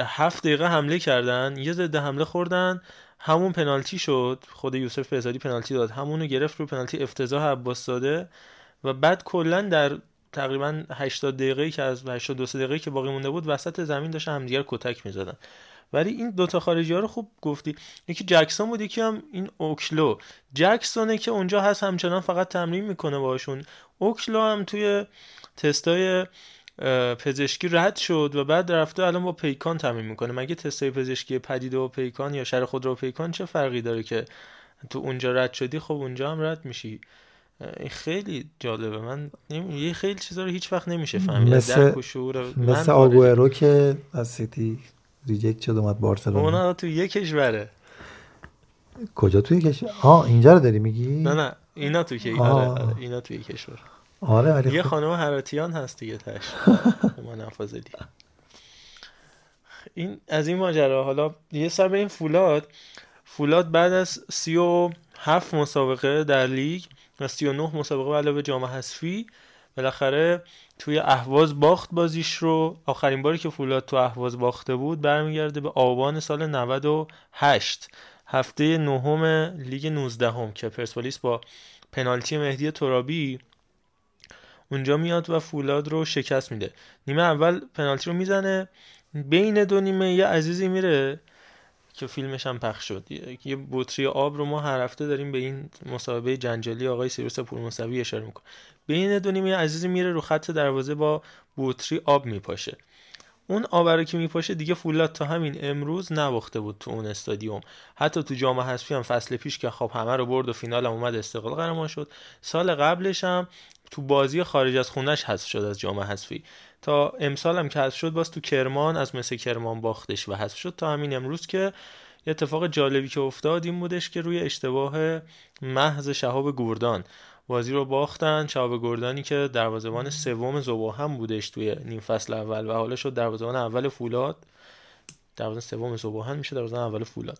هفت دقیقه حمله کردن یه ضد حمله خوردن همون پنالتی شد. خود یوسف بهزادی پنالتی داد. همونو گرفت رو پنالتی افتضاح عباس داده و بعد کلا در تقریبا 80 دقیقه‌ای که از 82 دقیقه‌ای که باقی مونده بود وسط زمین داشتن همدیگر کتک می‌زدن. ولی این دوتا خارجی ها رو خوب گفتی. یکی جکسون بود یکی هم این اوکلو. جکسونه که اونجا هست همچنان فقط تمرین می‌کنه باشون اوکلو هم توی تستای پزشکی رد شد و بعد رفته الان با پیکان تمرین می‌کنه. مگه تستای پزشکی پدیده و پیکان یا شهر خودرو و پیکان چه فرقی داره که تو اونجا رد شدی؟ خب اونجا هم رد میشی. این خیلی جالبه. من یه خیلی چیزا رو هیچ وقت نمیشه فهمید. مثل- درک و شعور من مثل خارجی. آگوئرو که از سیتی reject شد اومد بارسلونا. اونا تو یه کشوره. کجا توی کشور آه اینجا رو داری میگی؟ نه نه. اینا تو که. آره آره اینا توی کشور. آره ولی یه خب خانم هراتیان هست دیگه تش. ما نفاذلی این از این ماجرا حالا یه سر بریم فولاد. فولاد بعد از سی و هفت مسابقه در لیگ و سی و نه مسابقه به علاوه جام حذفی بالاخره توی اهواز باخت بازیش رو. آخرین باری که فولاد تو اهواز باخته بود برمیگرده به آبان سال 98 هفته نهم لیگ 19 هم که پرسپولیس با پنالتی مهدی ترابی اونجا میاد و فولاد رو شکست میده. نیمه اول پنالتی رو می‌زنه. بین دو نیمه یه عزیزی میره که فیلمش هم پخش شد. یه- بطری آب رو ما هر هفته داریم به این مصاحبه جنجالی آقای سیروس پورموسوی اشاره می‌کنه بین دو نیمه عزیزی میره رو خط دروازه با بطری آب میپاشه. اون آب رو که میپاشه دیگه فولاد تا همین امروز نباخته بود تو اون استادیوم. حتی تو جام حذفی هم فصل پیش که خب همه رو برد و فینال هم اومد استقلال قهرمان شد. سال قبلش هم تو بازی خارج از خونش حذف شد از جام حذفی. تا امسال هم که حذف شد باز تو کرمان از مثل کرمان باختش و حذف شد. تا همین امروز که یه اتفاق جالبی که افتاد این بودش که روی اشتباه محض شهاب گردان بازی رو باختن. شهاب گردانی که دروازه‌بان سوم زباهم بودش توی نیم فصل اول و حالا شد دروازه‌بان اول فولاد. دروازه سوم زباهن میشه دروازه اول فولاد.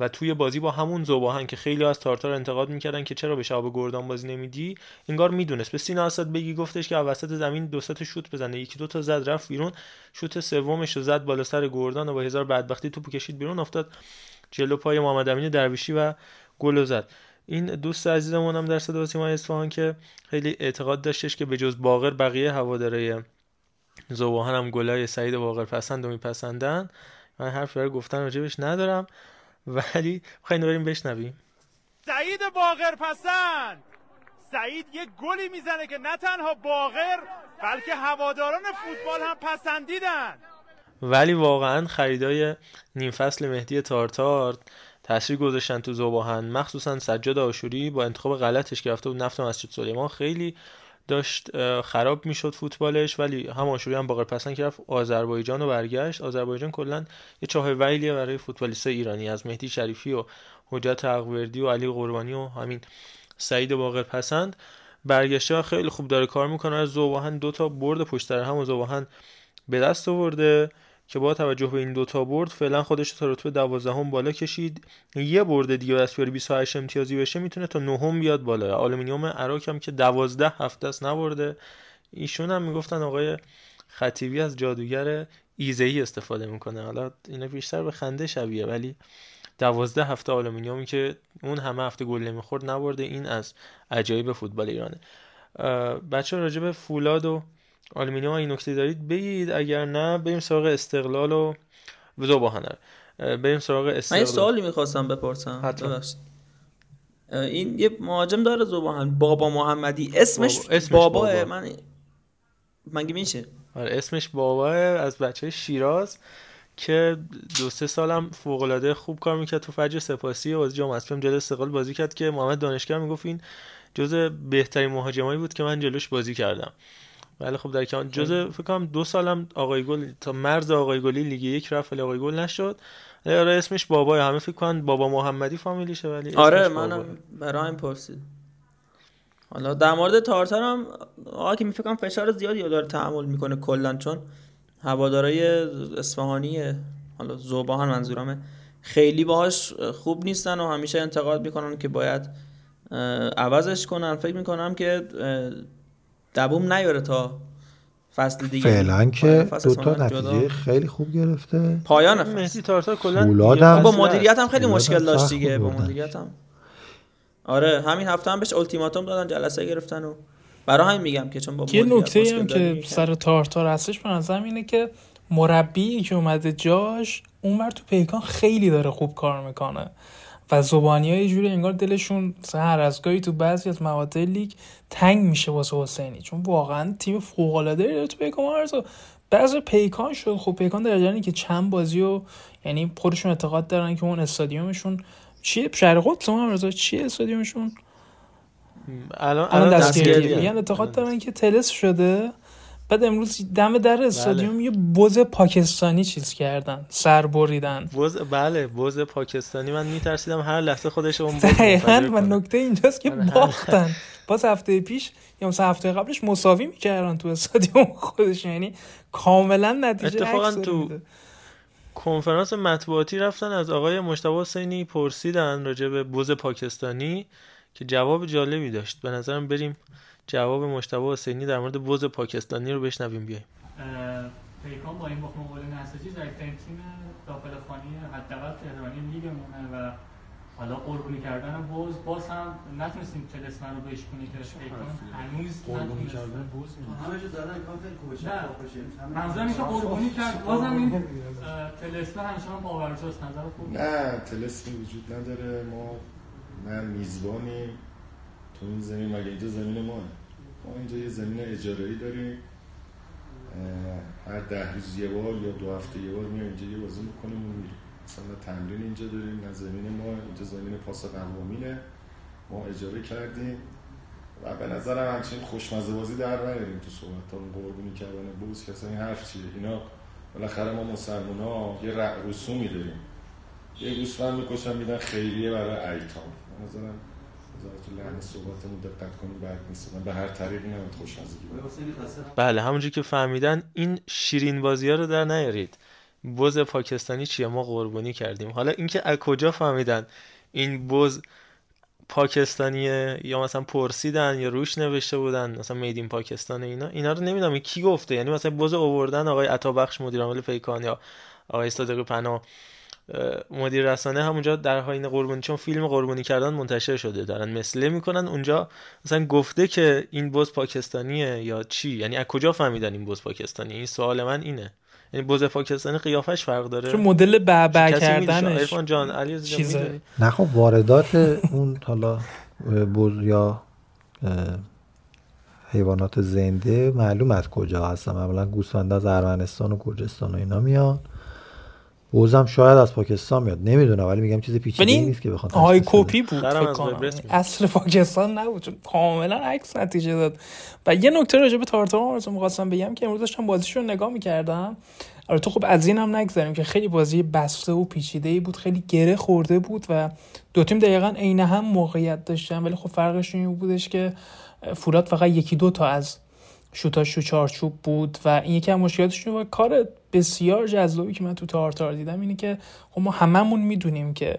و توی بازی با همون زباهن که خیلی از تارتار انتقاد می‌کردن که چرا به شهاب گردان بازی نمیدی انگار می‌دونست. به سینا اسد بگی گفتش که وسط زمین دو سه شوت بزنه. یکی دو تا زد رفت بیرون. شوت سومش رو زد بالا سر گردان و با هزار بدبختی توپو کشید بیرون افتاد جلو پای محمد امین درویشی و گل زد. این دوست عزیزمون هم در صدا سیمای اصفهان که خیلی اعتقاد داشتش که به جز باقر بقیه هواداره زباهن هم گلای سعید باقر پسند و میپسندن. من حرف برای گفتن راجبش ندارم ولی می‌خواین بریم بشنویم سعید باقر پسند! سعید یه گلی می‌زنه که نه تنها باقر بلکه هواداران فوتبال هم پسندیدن. ولی واقعا خریدای نیم فصل مهدی تارتار تاثیر گذاشتن تو زباهن. مخصوصا سجاد آشوری با انتخاب غلطش که رفته بود نفت مسجد سلیمان خیلی داشت خراب می‌شد فوتبالش ولی هم آشوری هم باقر پسند که آذربایجان و برگشت. آذربایجان کلا یه چاه ویلیه برای فوتبالیست ایرانی از مهدی شریفی و حجت حقوردی و علی قربانی و همین سعید باقر پسند. برگشته و خیلی خوب داره کار می‌کنه. ذوب‌آهن دو تا برد پشت هم و ذوب‌آهن به دست آورده. که با توجه به این دوتا برد فعلا خودش تا رتبه دوازدهم بالا کشید. یه برد دیگه اگه بیاره 28 امتیازی بشه می‌تونه تا نهم بیاد بالا. آلومینیوم اراک هم که دوازده هفته است نبرده. ایشون هم می‌گفتن آقای خطیبی از جادوگر ایذه‌ای استفاده می‌کنه. حالا اینا بیشتر به خنده شبیه ولی دوازده هفته آلومینیومی که اون همه هفته گل نمی‌خورد نبرده. این از عجایب فوتبال ایرانه. بچه راجع به فولاد و آلومینیوم این نکته دارید بگید اگر نه بریم سراغ استقلال و ذوب‌آهن بریم سراغ من یه استقلال. سوالی می‌خواستم بپرسم. حتما. این یه مهاجم داره زبان بابا محمدی. اسمش, بابا- اسمش بابا بابا. من مگه میشه؟ آره اسمش بابا از بچه شیراز که دو سه سالم فوق العاده خوب کار می‌کرد تو فجر سپاسی و جام اسپم جلو استقلال بازی کرد که محمد دانشگر می‌گفت این جز بهترین مهاجمایی بود که من جلوش بازی کردم. ولی خب در کمان جز فکر کنم دو سالم آقای گل تا مرز آقای گلی لیگ یک رفت ولی آقای گل نشد. آره اسمش بابا همه فکر کنن بابا محمدی فامیلیشه ولی آره. منم برای این پرسید. حالا در مورد تارتر هم آقا که فکر کنم فشار زیادی داره تحمل می‌کنه کلا چون هوادارای اصفهانی حالا زوباهن منظورمه خیلی باهاش خوب نیستن و همیشه انتقاد می‌کنن که باید عوضش کنن. فکر می‌کنم که اه، دووم نیاره تا فصل دیگه فعلا که اصلا جدا. نتیجه خیلی خوب گرفته پایان فصل مهدی تارتار کلا یه با مدیریت هم. خیلی مشکل داشت دیگه با. مدیریت هم آره همین هفته هم بهش التیماتوم دادن جلسه گرفتن و برای همین میگم که چون با یه مدیریت نکته مشکل هم که. سر تارتار هستش به نظرم اینه که مربی که اومده جاش اونور تو پیکان خیلی داره خوب کار می‌کنه و زبانی های جوری انگار دلشون هر از گاهی تو بعضی از مقاطع لیگ تنگ میشه واسه حسینی. چون واقعا تیم فوق العاده داره تو پیکان مارزو بعضی پیکان شد. خب پیکان در جریانی که چند بازی و یعنی خودشون اعتقاد دارن که اون استادیومشون چیه؟ شهر قدس هم رضا چیه استادیومشون؟ الان الان دستگیری. میگن اعتقاد دارن که تلس شده. بعد امروز دم در استادیوم یه بز پاکستانی چیز کردن سر بریدن. بز بله بز پاکستانی. من میترسیدم هر لحظه خودش اون دقیقا و کنه. نکته اینجاست که من هر- باختن. باز هفته پیش یا مثلا هفته قبلش مساوی می‌کردن تو استادیوم خودش. یعنی کاملا نتیجه اتفاقاً تو میده. کنفرانس مطبوعاتی رفتن از آقای مجتبی حسینی پرسیدن راجع به بز پاکستانی که جواب جالبی داشت. به نظرم بریم جواب مجتبی حسینی در مورد بز پاکستانی رو بشنویم بیایم پیکان با این بخم مقابل نساجی ضعیفترین تیم داخل خانی حداقل تهرانی لیگمونه و حالا قربونی کردن بوز. باز هم نتونستیم تلسمن رو بشکنی که پیکان هنوز قربونی کردن بوز همه جا زدن کار خیلی خوبه نه. منظورم اینه که قربونی کرد. بازم این اه، تلسمن همچنان باورجاست. نظر خوب؟ نه تلسمی وجود نداره. ما نه میزبانی تو این زمین مگه اینجا زمین ما ما اینجا یه زمین اجاره داریم. هر ده روز یه بار یا دو هفته یه بار میایم اینجا یه بازی می‌کنیم و میریم. مثلا نه تمرین اینجا داریم نه زمین ما. اینجا زمین پاس قوامینه. ما اجاره کردیم. و به نظرم همچین خوشمزه بازی در نیاریم تو صحبت ها قربونی کردن بوز اصلا این حرف چیه؟ اینا بالاخره ما مسلمان ها یه رسومی داریم. یه گوسفند می‌کشن میدن خیریه برای ایتام. به نظرم نظرت تو لحن صحبتمون دقت کنیم بد نیست. من به هر طریقی نمید خوشمزگی خسته. بله همونجور که فهمیدن این شیرین بازی ها رو در نیارید. بز پاکستانی چیه؟ ما قربانی کردیم. حالا اینکه از کجا فهمیدن این بز پاکستانیه یا مثلا پرسیدن یا روش نوشته بودن مثلا میدین پاکستان اینا اینا رو نمی‌دونم کی گفته. یعنی مثلا بز آوردن آقای عطابخش مدیر عامل پیکان یا آقای صادق پناه. اه، مدیر رسانه همونجا در حین قربانی چون فیلم قربانی کردن منتشر شده دارن مثله می‌کنن. اونجا مثلا گفته که این بز پاکستانیه یا چی؟ یعنی از کجا فهمیدن این بز پاکستانیه این سوال من اینه. یعنی بز پاکستانی قیافش فرق داره. چون مدل بعبع؟ کردنش. جان علی نه خب واردات اون حالا بز یا حیوانات زنده معلوم از کجا هستن. معمولا گوسفند از ارمنستان و گرجستان و اینا میان. بزم شاید از پاکستان میاد. نمی‌دونم ولی میگم چیز پیچیده نیست که بخواد های. کپی بود. اصل پاکستان نبود چون کاملا عکس نتیجه داد. و یه نکته راجع به تارتار آرزو می‌خواستم بگم که امروز داشتم بازیشون رو نگاه می‌کردم. البته خب از این هم نگذاریم که خیلی بازی بسته و پیچیده ای بود خیلی گره خورده بود و دو تیم دقیقا عین هم موقعیت داشتن. ولی خب فرقش این بود که فولاد فقط یکی دو تا از شوتاش تو چارچوب بود و این یکی از مشکلاتشون و کار بسیار جذابی که من تو تارتار دیدم اینه که خب ما هممون می‌دونیم که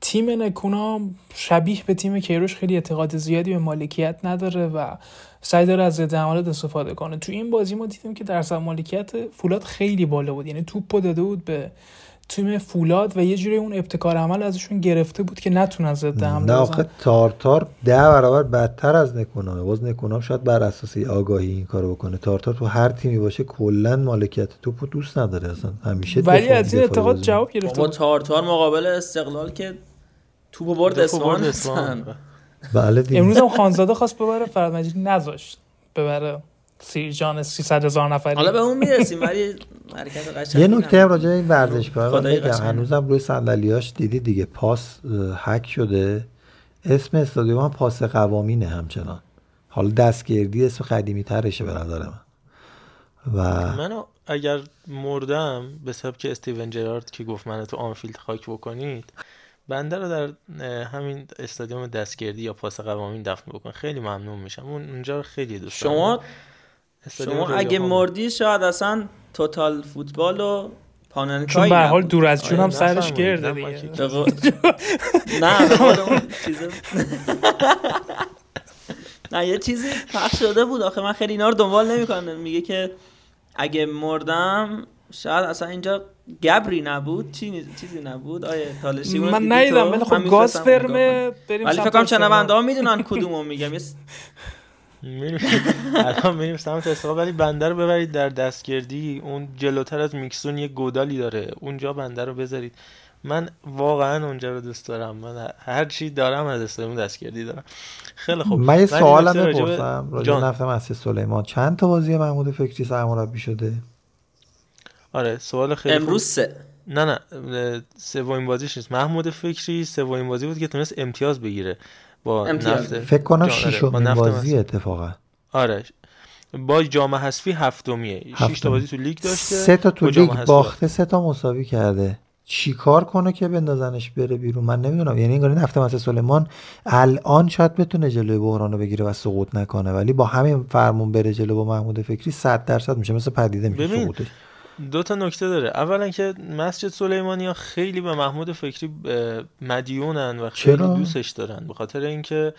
تیم نکونا شبیه به تیم کیروش خیلی اعتقاد زیادی به مالکیت نداره و سعی داره از ضد حملات استفاده کنه. تو این بازی ما دیدیم که درصد مالکیت فولاد خیلی بالا بود. یعنی توپ داده بود به تیم فولاد و یه جوری اون ابتکار عمل ازشون گرفته بود که نتونن ضد حمله نه بزنن. آخه تارتار ده برابر بدتر از نکونامه باز نکونام شاید بر اساس آگاهی این کارو بکنه. تارتار تو هر تیمی باشه کلا مالکیت توپو دوست نداره. اصلا همیشه ولی از این اعتقاد جواب گرفته بود. تارتار مقابل استقلال که توپو برد. هستن بله دیگه. امروز هم خانزاده خواست ببره فراد مجیدی نذاشت ببره. سی جان 300 هزار نفری. حالا به اون می‌رسیم ولی حرکت یه نکته. راجع به این من خدای بگم. هنوزم روی صندلیاش دیدی دیگه پاس هک شده. اسم استادیوم هم پاس قوامینه همچنان. حالا دستگردی اسم قدیمی ترشه به نظر من. و منو اگر مردم به سبک استیون جرارد که گفت منو تو آنفیلد خاک بکنید بنده رو در همین استادیوم دستگردی یا پاس قوامین دفن بکن. خیلی ممنون میشم. اون اونجا رو خیلی دوست دارم. شما شما. اگه مردی شاید اصلا توتال فوتبال و پاننکایی چون به هر حال. دور از جون هم آره، سرش. گرده نه، نه یه چیزی پخش شده بود آخه من خیلی اینا رو دنبال نمی‌کنم میگه که اگه مردم شاید اصلا اینجا گبری نبود چی چیزی نبود آیه تالشی من تو؟ ولی خب گاز فرمه. بریم ولی سمت فکر کنم آرسنال. شنونده ها می‌دونن کدومو میگم الان میریم سمت استقلال ولی بنده رو ببرید در دستگردی اون جلوتر از میکسون یه گودالی داره. اونجا بنده رو بذارید. من واقعا اونجا رو دوست دارم. من هر چی دارم از استادیوم دستگردی دارم. خیلی خوب. من یه سوالم بپرسم. راجع. به نفت مسجد سلیمان. چند تا بازی محمود فکری سرمربی شده؟ آره سوال خیلی. امروز سه. نه نه. سومین بازیش نیست. محمود فکری سومین بازی بود که تونست امتیاز بگیره. با. نفت فکر کنم آره، نفت بازی. اتفاقا. آره. با جام حذفی هفتمیه. شش تا هفتم. بازی تو لیگ داشته. سه تا تو لیگ باخته سه تا مساوی کرده. چیکار کنه که بندازنش بره بیرون؟ من نمی‌دونم. یعنی انگار نفت مسجد سلیمان الان شاید بتونه جلوی بحرانو بگیره و سقوط نکنه. ولی با همین فرمون بره جلو با محمود فکری 100 درصد میشه. مثل پدیده میشه سقوطش. دو تا نکته داره اولا که مسجد سلیمانی ها خیلی به محمود فکری مدیونن و خیلی چرا؟ دوستش دارن به خاطر اینکه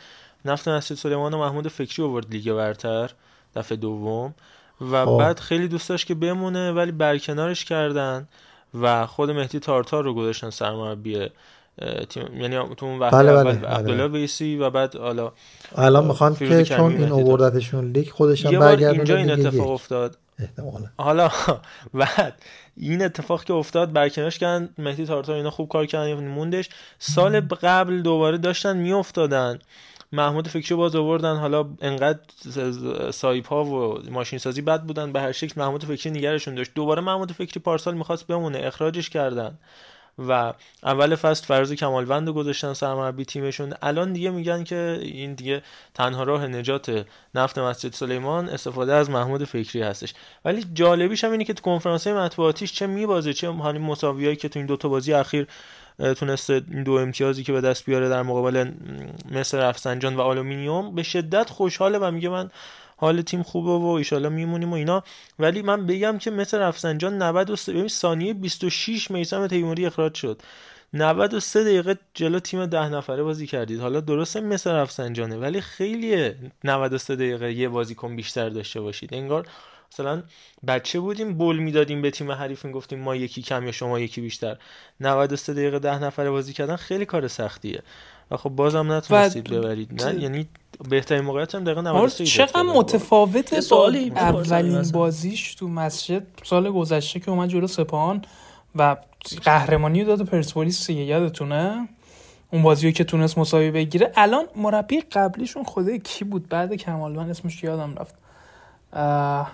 نفت مسجد سلیمان و محمود فکری آورد لیگ برتر دفعه دوم و خب. بعد خیلی دوست داشت که بمونه ولی برکنارش کردن و خود مهدی تارتار رو گذاشتن سرمربی تیم یعنی تو اون وقت بله، بله، به عبدالله بله. ویسی و بعد حالا الان می‌خوان که چون این. اووردتشون لیگ خودش هم یه بار برگردونه اینجا این اتفاق. افتاد احتمالاً. حالا بعد این اتفاق که افتاد برکنارش کردن مهدی تارتار اینا خوب کار کردن موندش. سال قبل دوباره داشتن میافتادن. محمود فکری باز آوردن. حالا انقدر سایپ ها و ماشین سازی بد بودن به هر شکل محمود فکری نگرشون داشت. دوباره محمود فکری پارسال می‌خواست بمونه. اخراجش کردن. و اول فصل فراز کمالوند رو گذاشتن سرمربی تیمشون. الان دیگه میگن که این دیگه تنها راه نجات نفت مسجد سلیمان استفاده از محمود فکری هستش. ولی جالبیش هم اینه که تو کنفرانس مطبوعاتیش چه میبازه چه حالا مساویایی که تو این دوتا بازی اخیر تونسته این دو امتیازی که به دست بیاره در مقابل مس رفسنجان و آلومینیوم. به شدت خوشحاله و میگه من حال تیم خوبه و ایشالله میمونیم و اینا. ولی من بگم که مثل رفسنجان 93 ببین ثانیه 26 میسم تیموری اخراج شد. 93 دقیقه جلو تیم ده نفره بازی کردید. حالا درسته مثل رفسنجانه ولی خیلیه 93 دقیقه یه بازیکن بیشتر داشته باشید. انگار مثلا بچه بودیم بول می‌دادیم به تیم حریف می‌گفتیم ما یکی کم یا شما یکی بیشتر. 93 دقیقه ده نفره بازی کردن خیلی کار سختیه. و خب بازم نتونستید ببرید. نه یعنی بهترین موقعیت هم دقیقه آرس 93 چقدر گرفت. یه متفاوته با سوالی اولین. بازیش تو مسجد سال گذشته که اومد جلو سپاهان و قهرمانی رو داد پرسپولیس دیگه یادتونه؟ اون بازی رو که تونست مساوی بگیره. الان مربی قبلیشون خدای کی بود؟ بعد کمالوان اسمش یادم رفت. اه،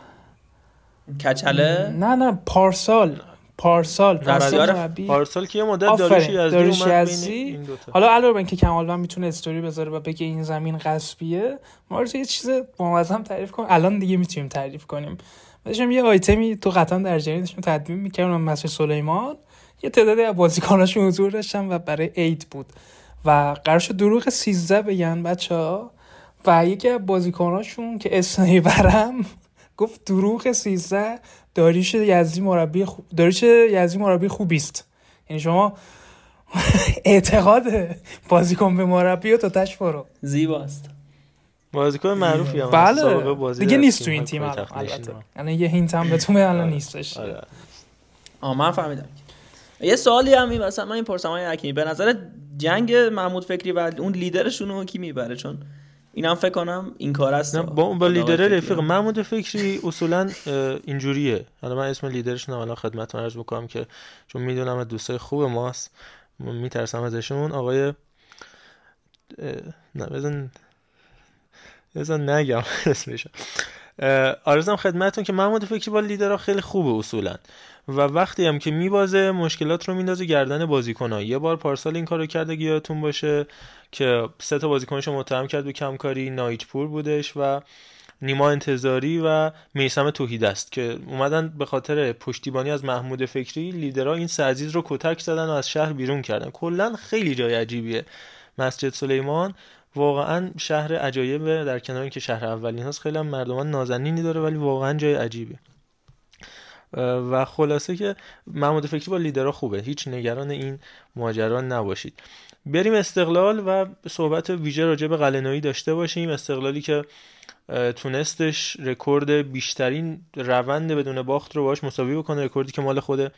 کچله؟ نه نه پارسال. پارسال پارسال مربی. پارسال که یه مدت داریوش یزدی. بین یزدی. این دوتا. حالا علاوه بر اینکه کمالوان می‌تونه استوری بذاره و بگه این زمین غصبیه ما یه چیز بامزه تعریف کنیم الان دیگه می‌تونیم تعریف کنیم. داشتم یه آیتمی تو قطعا در جریان داشتم تدوین می‌کردم مسجد سلیمان. یه تعدادی از بازیکناشون حضور داشتن و برای عید بود. و قرار شد دروغ 13 بگن بچه ها. و یکی از بازیکناشون که اسم نمی‌برم گفت دروغ 13 داریش یزدی مربی خوب داریش یزدی مربی خوبی است. یعنی شما اعتقاد بازیکن به مربی و تا تش برو. زیباست. بازیکن معروفی هم بله. بازی دیگه نیست تو این تیم البته. یعنی یه هینت هم بهتون بدم الان نیستش. آره. آه من فهمیدم. یه سوالی هم مثلا من این پرسم های حکیمی. به نظر جنگ محمود فکری و اون لیدرشون رو کی می‌بره؟ چون اینم فکر کنم این کار است. نه با با لیدر رفیق محمود فکری اصولا اینجوریه. حالا من اسم لیدرشون حالا خدمتتون عرض بکنم که چون می‌دونم دوستای خوب ماست من میترسم ازشون. آقای نه بزن بزن نگم اسمش آرزم خدمتون که محمود فکری با لیدرها خیلی خوبه اصولا. و وقتی هم که میبازه مشکلات رو میندازه گردن بازیکنها. یه بار پارسال این کارو کرده یادتون باشه که سه تا بازیکنش رو متهم کرد به کمکاری. نایچپور بودش و نیما انتظاری و میسم توحید است که اومدن به خاطر پشتیبانی از محمود فکری لیدرها این سرزیز رو کتک زدن و از شهر بیرون کردن. کلا خیلی جای عجیبیه. مسجد سلیمان واقعا شهر عجایبه در کنار اینکه شهر اولین هاست خیلی هم مردمان نازنینی داره ولی واقعا جای عجیبی. و خلاصه که محمود فکری با لیدرها خوبه. هیچ نگران این ماجرا نباشید. بریم استقلال و صحبت ویژه راجع به قلعه‌نویی داشته باشیم. استقلالی که تونستش رکورد بیشترین روند بدون باخت رو باهاش مساوی بکنه. رکوردی که مال خود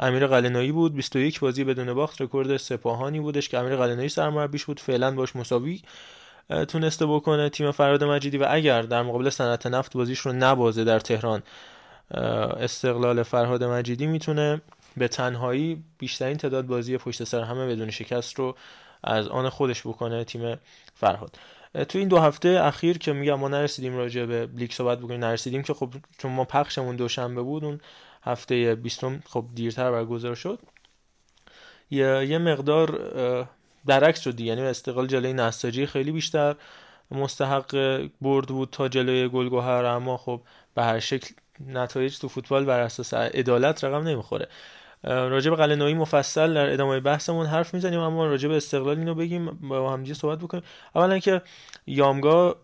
امیر قلنویی بود. 21 بازی بدون باخت رکورد سپاهانی بودش که امیر قلنویی سرمربیش بود. فعلا باش مساوی تونسته بکنه تیم فراد مجیدی. و اگر در مقابل صنعت نفت بازیش رو نبازه در تهران استقلال فرهاد مجیدی می‌تونه به تنهایی بیشترین تعداد بازی پشت سر همه بدون شکست رو از آن خودش بکنه تیم فرهاد. تو این دو هفته اخیر که میگم ما نرسیدیم راجع به لیگ صحبت بکنیم نرسیدیم که خب چون ما پخشمون دوشنبه بود اون هفته بیستم خب دیرتر برگزار شد. یه, مقدار برعکس شد یعنی استقلال جلوی نساجی خیلی بیشتر مستحق برد بود تا جلوی گلگهر اما خب به هر شکل نتایج تو فوتبال بر اساس عدالت رقم نمی‌خوره. راجع به قلنویی مفصل در ادامه بحثمون حرف می‌زنیم اما راجع به استقلال اینو بگیم با همدیگه صحبت بکنیم. اولا که یامگا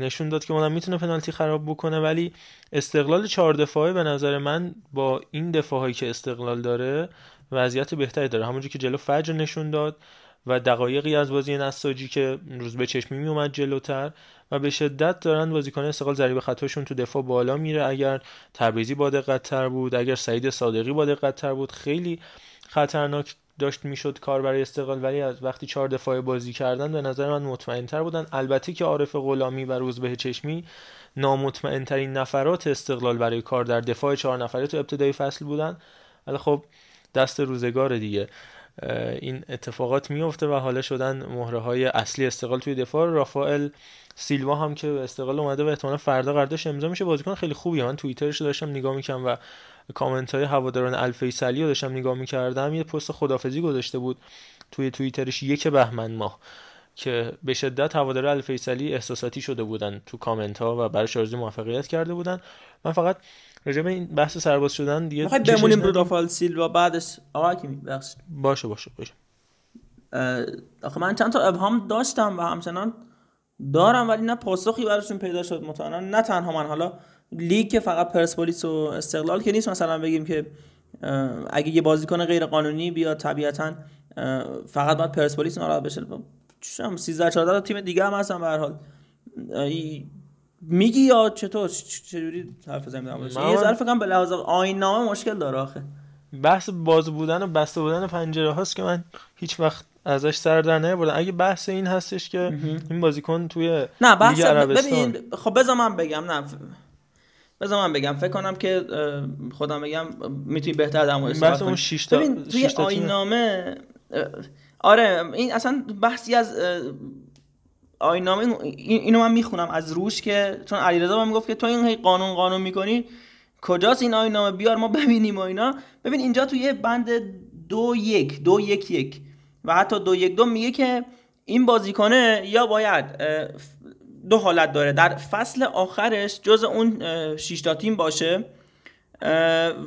نشون داد که اونم می‌تونه پنالتی خراب بکنه ولی استقلال چهار دفاعه به نظر من با این دفاعی که استقلال داره وضعیت بهتری داره. همونجوری که جلو فجر نشون داد و دقایقی از بازی نساجی که روز به چشمی می اومد جلوتر و به شدت دارن بازیکن استقلال ضریب خطاشون تو دفاع بالا میره. اگر تبریزی با دقت تر بود اگر سعید صادقی با دقت تر بود خیلی خطرناک داشت می‌شد کار برای استقلال. ولی از وقتی چهار دفاع بازی کردن به نظر من مطمئن تر بودن. البته که عارف غلامی و روزبه چشمی نامطمئن ترین نفرات استقلال برای کار در دفاع چهار نفره تو ابتدای فصل بودن. ولی خب دست روزگار دیگه. این اتفاقات میفته و حالا شدن مهره های اصلی استقلال توی دفاع. رافائل سیلوا هم که به استقلال اومده و احتمالا فردا قراردادش امضا میشه. بازیکن خیلی خوبیه. من توییترش داشتم نگاه می‌کنم و کامنت های هواداران الفیصلی رو داشتم نگاه می‌کردم. یه پست خدافزی گذاشته بود توی توییترش یک بهمن ماه که به شدت هوادار الفیصلی احساساتی شده بودن تو کامنت ها و براش آرزوی موفقیت کرده بودن. من فقط راجع به این بحث سرباز شدن دیگه می‌خوای بمونیم رو رافال سیلوا بعدش آقا کی بخش باشه باشه باشه. آخه من چند تا ابهام داشتم و همچنان دارم ولی نه پاسخی براشون پیدا شد مطمئنا نه تنها من. حالا لیگ که فقط پرسپولیس و استقلال که نیست. مثلا بگیم که اگه یه بازیکن غیر قانونی بیاد طبیعتا فقط باید پرسپولیس ناراحت بشه. چم 13 14 تیم دیگه هم هستن به هر حال. میگی یا چطور؟ چجوری حرف زدم یه ذره فکر به لحاظ آیین نامه مشکل داره آخه. بحث باز بودن و بسته بودن پنجره هاست که من هیچ وقت ازش سر در نمیبردم اگه بحث این هستش که این بازیکن توی نه بحث ببین خب بذار من بگم نه بذار من بگم. فکر کنم که خودم بگم می‌تونی بهتر در مورد بحث اون 6 تا ببین توی آیین نامه آره این اصلا بحثی از آینامه اینو من می‌خونم از روش که چون علیرضا من می‌گفت که تو این قانون قانون می‌کنی کجاست این آینامه بیار ما ببینیم و اینا. ببین اینجا توی بند دو یک دو یک یک. و حتی دو یک دو میگه که این بازیکنه یا باید دو حالت داره. در فصل آخرش جز اون شش تا تیم باشه.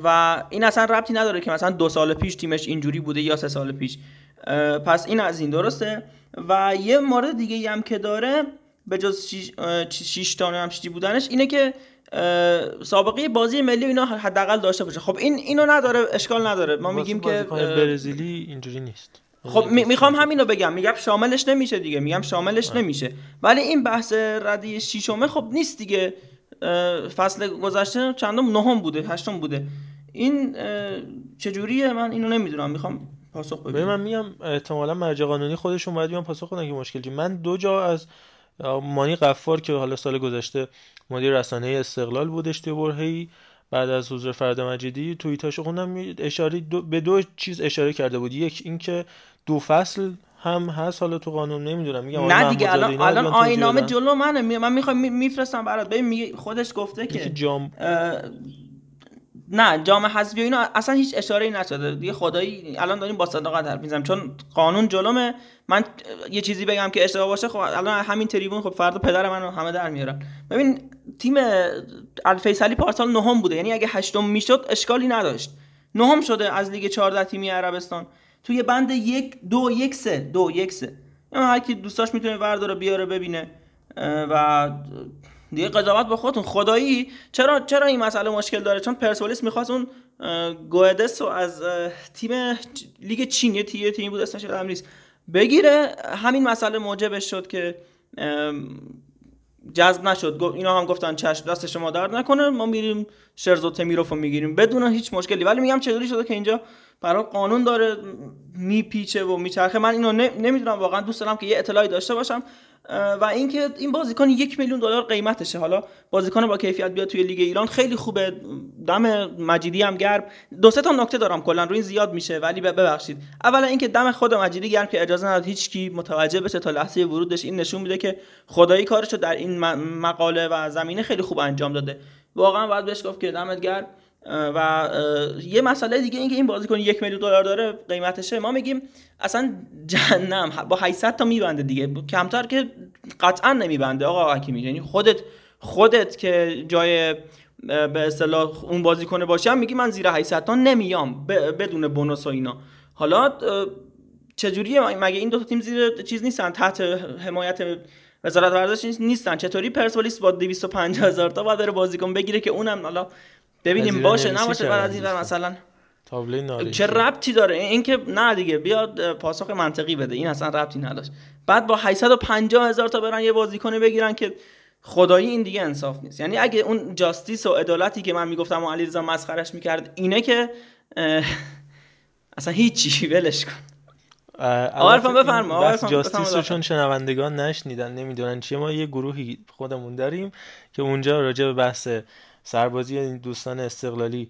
و این اصلا ربطی نداره که مثلا دو سال پیش تیمش اینجوری بوده یا سه سال پیش. پس این از این درسته. و یه مورد دیگه هم که داره به جز شیش تا هم بودنش اینه که سابقه بازی ملی اینا حداقل داشته باشه. خب این اینو نداره اشکال نداره. ما میگیم که برزیلی اینجوری نیست. خب می‌خوام همینو بگم. میگم شاملش نمیشه دیگه. میگم شاملش نمیشه. ولی این بحث ردی شیشمه خب نیست دیگه. فصل گذشته چندم نهم بوده هشتم بوده. این چجوریه؟ من اینو نمی‌دونم. می‌خوام پاسخ ببینم من میگم احتمالا مرجع قانونی خودشون باید بیان پاسخ بدن که مشکل من دو جا از مانی قفار که حالا سال گذشته مدیر رسانه استقلال بودش توی برهی بعد از حضور فرد مجیدی توییتاشو خوندم. اشاره دو به دو چیز اشاره کرده بود. یک اینکه دو فصل هم هست حالا تو قانون نمی‌دونم میگم نه دیگه الان الان آینامه جلو منه. من می‌خوام میفرستم برات. ببین خودش گفته که جام. نه جام حذفی و اینا اصلا هیچ اشاره ای نشده. دیگه خدایی الان داریم با صداقت حرف می‌زنم چون قانون جلومه. من یه چیزی بگم که اشتباه باشه خب الان همین تریبون خب فردا پدر منو همه در میارن. ببین تیم الفیصلی پارسال نهم بوده. یعنی اگه هشتم می‌شد اشکالی نداشت. نهم شده از لیگ 14 تیمی عربستان. توی بند یک دو یک سه دو یک سه. یعنی هر کی دوستاش می‌تونه ورداره بیاره ببینه. و دیگه قضاوت به خودتون. خدایی چرا چرا این مسئله مشکل داره؟ چون پرسپولیس می‌خواست اون گوهدس رو از تیم لیگ چین یه تیم تیمی بود اسمش یادم نیست بگیره. همین مسئله موجبش شد که جذب نشد. اینا هم گفتن چشم دست شما درد نکنه. ما میریم شرز و تمیروف رو می‌گیریم. بدون هیچ مشکلی. ولی میگم چطوری شده که اینجا برای قانون داره میپیچه و میچرخه. من اینو نمی‌دونم واقعا دوست دارم که یه اطلاعی داشته باشم. و اینکه این بازیکن یک میلیون دلار قیمتشه. حالا بازیکن با کیفیت بیاد توی لیگ ایران خیلی خوبه. دم مجیدی هم گرم. دو سه تا نکته دارم کلا روی این زیاد میشه ولی ببخشید. اولا اینکه دم خود مجیدی گرم که اجازه نداد هیچ کی متوجه بشه تا لحظه ورودش. این نشون میده که خدایی کارشو در این مقاله و زمینه خیلی خوب انجام داده. واقعا باید بهش گفت که دمت گرم. و یه مسئله دیگه اینکه این بازیکن یک میلیون دلار داره قیمتشه ما میگیم اصلا جهنم. با 800 تا میبنده دیگه. کمتر که قطعا نمیبنده. آقا حکیمی یعنی خودت خودت که جای به اصطلاح اون بازیکن باشم میگی من زیر 800 تا نمیام. بدون بونوس و اینا. حالا چجوریه؟ مگه این دو تا تیم زیر چیز نیستن؟ تحت حمایت وزارت ورزش نیستن. چطوری پرسپولیس با 250 هزار تا باید بره بازیکن بگیره که اونم حالا ببینیم باشه نباشه بعد از این مثلا. چه ربطی داره؟ اینکه نه دیگه بیاد پاسخ منطقی بده. این اصلا ربطی نداشت. بعد با 850 هزار تا برن یه بازیکن بگیرن که خدایی این دیگه انصاف نیست. یعنی اگه اون جاستیس و عدالتی که من می‌گفتم و علیرضا مسخرش می‌کرد اینه که اصلا هیچی ولش کن. آرفان بفرما. بس جاستیس رو چون شنوندگان نشنیدن نمی‌دونن چیه ما یه گروهی خودمون داریم که اونجا راجع به بحث سربازی این دوستان استقلالی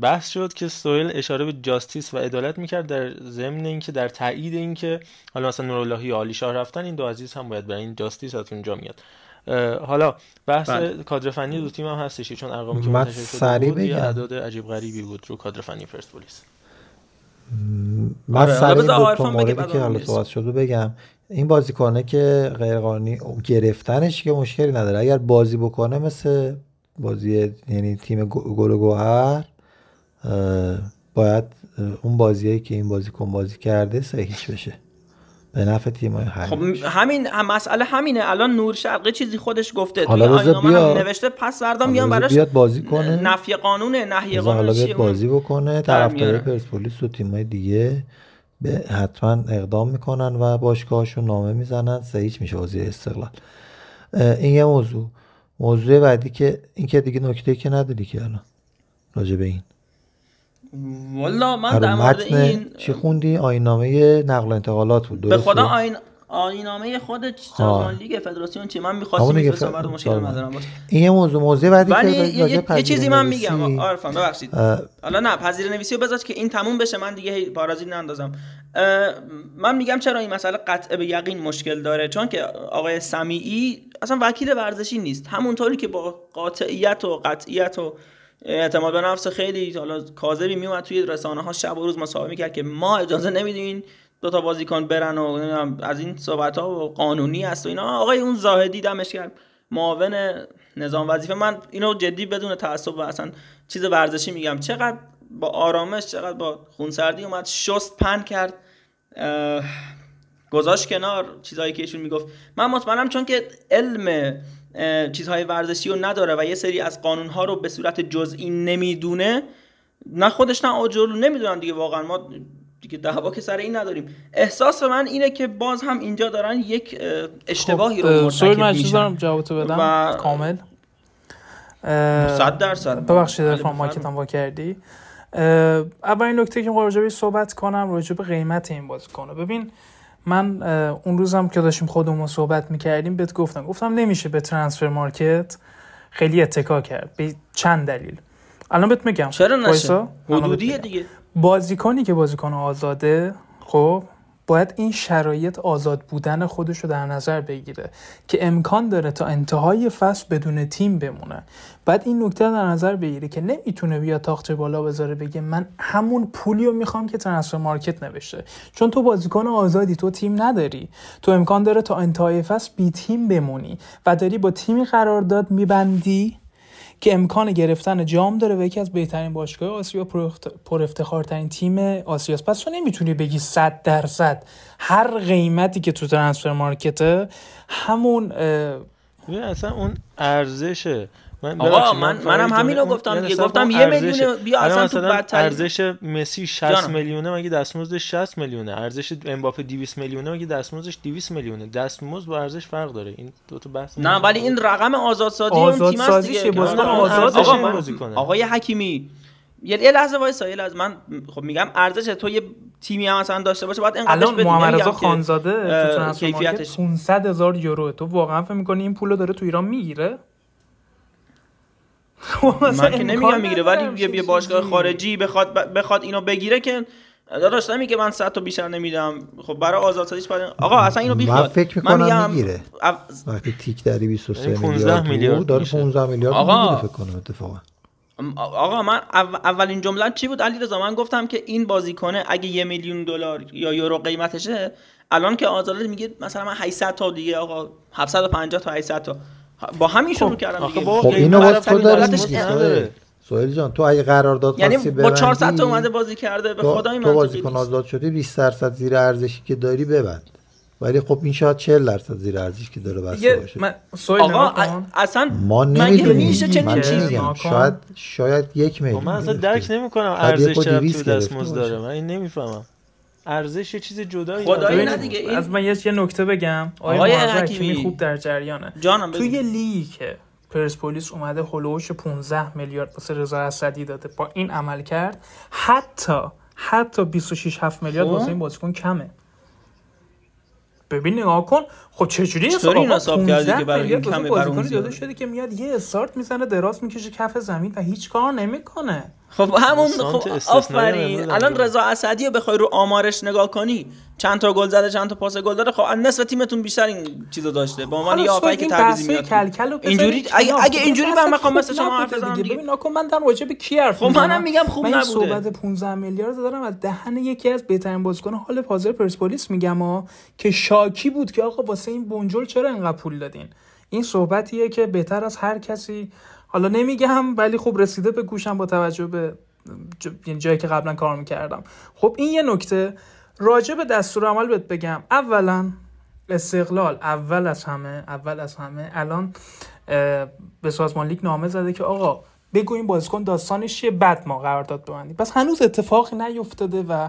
بحث شد که سویل اشاره به جاستیس و عدالت می‌کرد در ضمن اینکه در تایید اینکه حالا مثلا نوراللهی عالی شاه رفتن این دو عزیز هم باید برای این جاستیس از اونجا میاد. حالا بحث بله. کادر فنی دو تیم هم هستش چون ارقامی که منتشر شده اعداد عجیب غریبی بود رو کادر فنی پرسپولیس من آره. سریع دو تا موردی که حالا صحبت شده بگم. این بازیکنه که غیرقانونی گرفتنش که مشکلی نداره. اگر بازی بکنه مثل بازی یعنی تیم گل گوهر باید اون بازیایی که این بازیکن بازی کرده صحیحش بشه. به نفع تیم های خب همین هم مسئله همینه. الان نور شرقی چیزی خودش گفته. حالا توی بیا... نوشته پس فردا میان براش بیاد بازی کنه. نفی قانونه نهی قانون حالا بیاد بازی بکنه. طرفدار پرسپولیس و تیمای دیگه به حتما اقدام می‌کنن و باشگاهشون نامه می‌زنن. صحیح میشه بازی استقلال. این یه موضوع. موضوع بعدی که این که دیگه نکته که نداری که الان راجع به این. والا من در مورد این چی خوندی؟ آینامه نقل و انتقالات بود به خدا آین آینامه خود سازمان لیگ فدراسیون چی؟ من می‌خواستم می‌فرستم برای مشکل ندارم. این یه موضوع موضوع بعدی که یه, یه چیزی من میگم. عارفان ببخشید. حالا نه پذیر نویسی رو بذار که این تموم بشه من دیگه پارازیت نندازم. من میگم چرا این مسئله قطع به یقین مشکل داره؟ چون که آقای سمیعی اصلا وکیل ورزشی نیست. همونطوری که با قاطعیت و قطعیت و اعتماد به نفس خیلی حالا کاذبی میومد توی رسانه ها شب و روز مصاحبه می‌کرد که ما اجازه نمیدیم دو تا بازیکن برن و از این صحبت ها قانونی است و اینا. آقای اون زاهدی دمش کرد معاون نظام وظیفه. من اینو جدی بدون تعصب و اصلا چیز ورزشی میگم. چقدر با آرامش چقدر با خونسردی اومد شست پن کرد. گذاشت کنار چیزهایی که ایشون می‌گفت. من مطمئنم چون که علم چیزهای ورزشی رو نداره و یه سری از قانونها رو به صورت جزئی نمی‌دونه نه خودش نه آجرلو نمی‌دونن دیگه واقعا. ما دیگه دعوا که سر این نداریم. احساس من اینه که باز هم اینجا دارن یک اشتباهی رو مرتکب میشن. دارم جوابتو بدم؟ و... کامل. صد درصد. ببخشید ارفان ماکتم با کردی. اولین نکته که راجع صحبت کنم راجع به قیمت این کنه ببین من اون روزم که داشتیم خودمون صحبت می‌کردیم بهت گفتم. گفتم نمیشه به ترانسفر مارکت خیلی اتکا کرد به چند دلیل. الان بهت میگم. چرا نشه؟ حدودیه دیگه. بازیکنی که بازیکن آزاده خب باید این شرایط آزاد بودن خودش رو در نظر بگیره که امکان داره تا انتهای فصل بدون تیم بمونه. بعد این نکته در نظر بگیره که نمی‌تونه بیا تاخت بالا بذاره بگه من همون پولی رو می‌خوام که ترنسفر مارکت نوشته. چون تو بازیکن آزادی تو تیم نداری. تو امکان داره تا انتهای فصل بی تیم بمونی و داری با تیمی قرارداد میبندی. که امکان گرفتن جام داره و یکی از بهترین باشگاه آسیا پر افتخارترین تیم آسیاست پس تو نمی‌تونی بگی 100 درصد. هر قیمتی که تو ترنسفر مارکته همون اصلا اون ارزشه من آقا من منم همین رو گفتم دیگه گفتم یه میلیون بیا اصلا تو بدترین ارزش مسی 60 میلیونه مگه دستمزدش 60 میلیونه؟ ارزش امباپه 200 میلیونه مگه دستمزدش 200 میلیونه؟ دستمزد با ارزش فرق داره. این دو تا بحث نه ولی این رقم آزادسازی اون تیم است دیگه. بازیکن آزاد آقا آقای حکیمی یه لحظه وایسا یه لحظه. من خب میگم ارزش تو یه تیمی هم مثلا داشته باشه باید اینقدرش الان محمد رضا خانزاده تو کیفیتش. 500 هزار یورو. تو واقعا فکر می‌کنی این پولو داره تو ایران می‌گیره؟ من که نمیگم می‌گیره ولی یه باشگاه خارجی بخواد بخواد اینو بگیره که داداش نمیگه من 100 تا بیشتر نمیدم. خب برای آزادسازیش باید آقا اصلا اینو بیخواد من فکر می‌کنم می‌گیره. اف... وقتی تیک داری 23 میلیارد میلیارد داره 15 میلیارد آقا! می‌گیره فکر کنم اتفاقا. آقا من اولین جمله چی بود؟ علی رضا من گفتم که این بازیکنه اگه یه میلیون دلار یا یورو قیمتشه الان که آزاده میگه مثلا من 800 تا دیگه آقا 750 تا 800 تا. با همین شروع خب. کردم دیگه. خب اینو باز تو داری سوهل جان. تو اگه قرارداد یعنی با 400 تا اومده بازی کرده به خدا این تو بازیکن آزاد شدی 20 درصد زیر ارزشی که داری ببند. ولی خب این شاید 40 درصد زیر ارزشی که داره بسته باشه. من آقا اصلا ما نمی‌دونیم. میشه چنین چیزی شاید شاید یک میلیون من اصلا درک نمی‌کنم ارزش چرا تو دستمزد داره. من این نمی‌فهمم. ارزش یه چیز جدایی خدایی نه دیگه این... از من یه نکته بگم. آقای حکیمی. خوب در جریانه. جانم توی یه لیگی که پرسپولیس اومده هلوش 15 میلیارد واسه رضا اسدی داده. با این عمل کرد حتی حتی 26 7 میلیارد واسه این بازیکن کمه. ببین نگاه کن خب چجوری حساب حساب کردی که برای این کمه برای اون داده شده که میاد یه استارت می‌زنه دراز می‌کشه کف زمین و هیچ کار نمی‌کنه. خب همون خب آفرین. الان رضا اسدی رو بخوای رو آمارش نگاه کنی چند تا گل زده چند تا پاس گل داره خب نصف تیمتون بیشتر این چیزو داشته. با عنوان یه آفایی که تعویضی میاد. اینجوری اگه اگه اینجوری به مقام مثل شما حرف بزنم دیگه. ببین نکن من دارم راجع به کی حرف خب منم میگم خوب نبوده. من صحبت 15 میلیارد دارم از دهن یکی از بهترین بازیکن حال حاضر پرسپولیس میگم ها که شاکی بود که آقا واسه این بنجل چرا انقدر پول دادین؟ این صحبتیه که بهتر از هر کسی حالا نمیگم ولی خب رسیده به گوشم با توجه به یعنی جایی که قبلا کار می‌کردم. خب این یه نکته. راجع به دستور عمل بهت بگم. اولا استقلال اول از همه اول از همه الان به سازمان لیگ نامه زده که آقا بگو این بازیکن داستانش چیه؟ بعد ما قرارداد ببندیم. پس هنوز اتفاقی نیفتاده و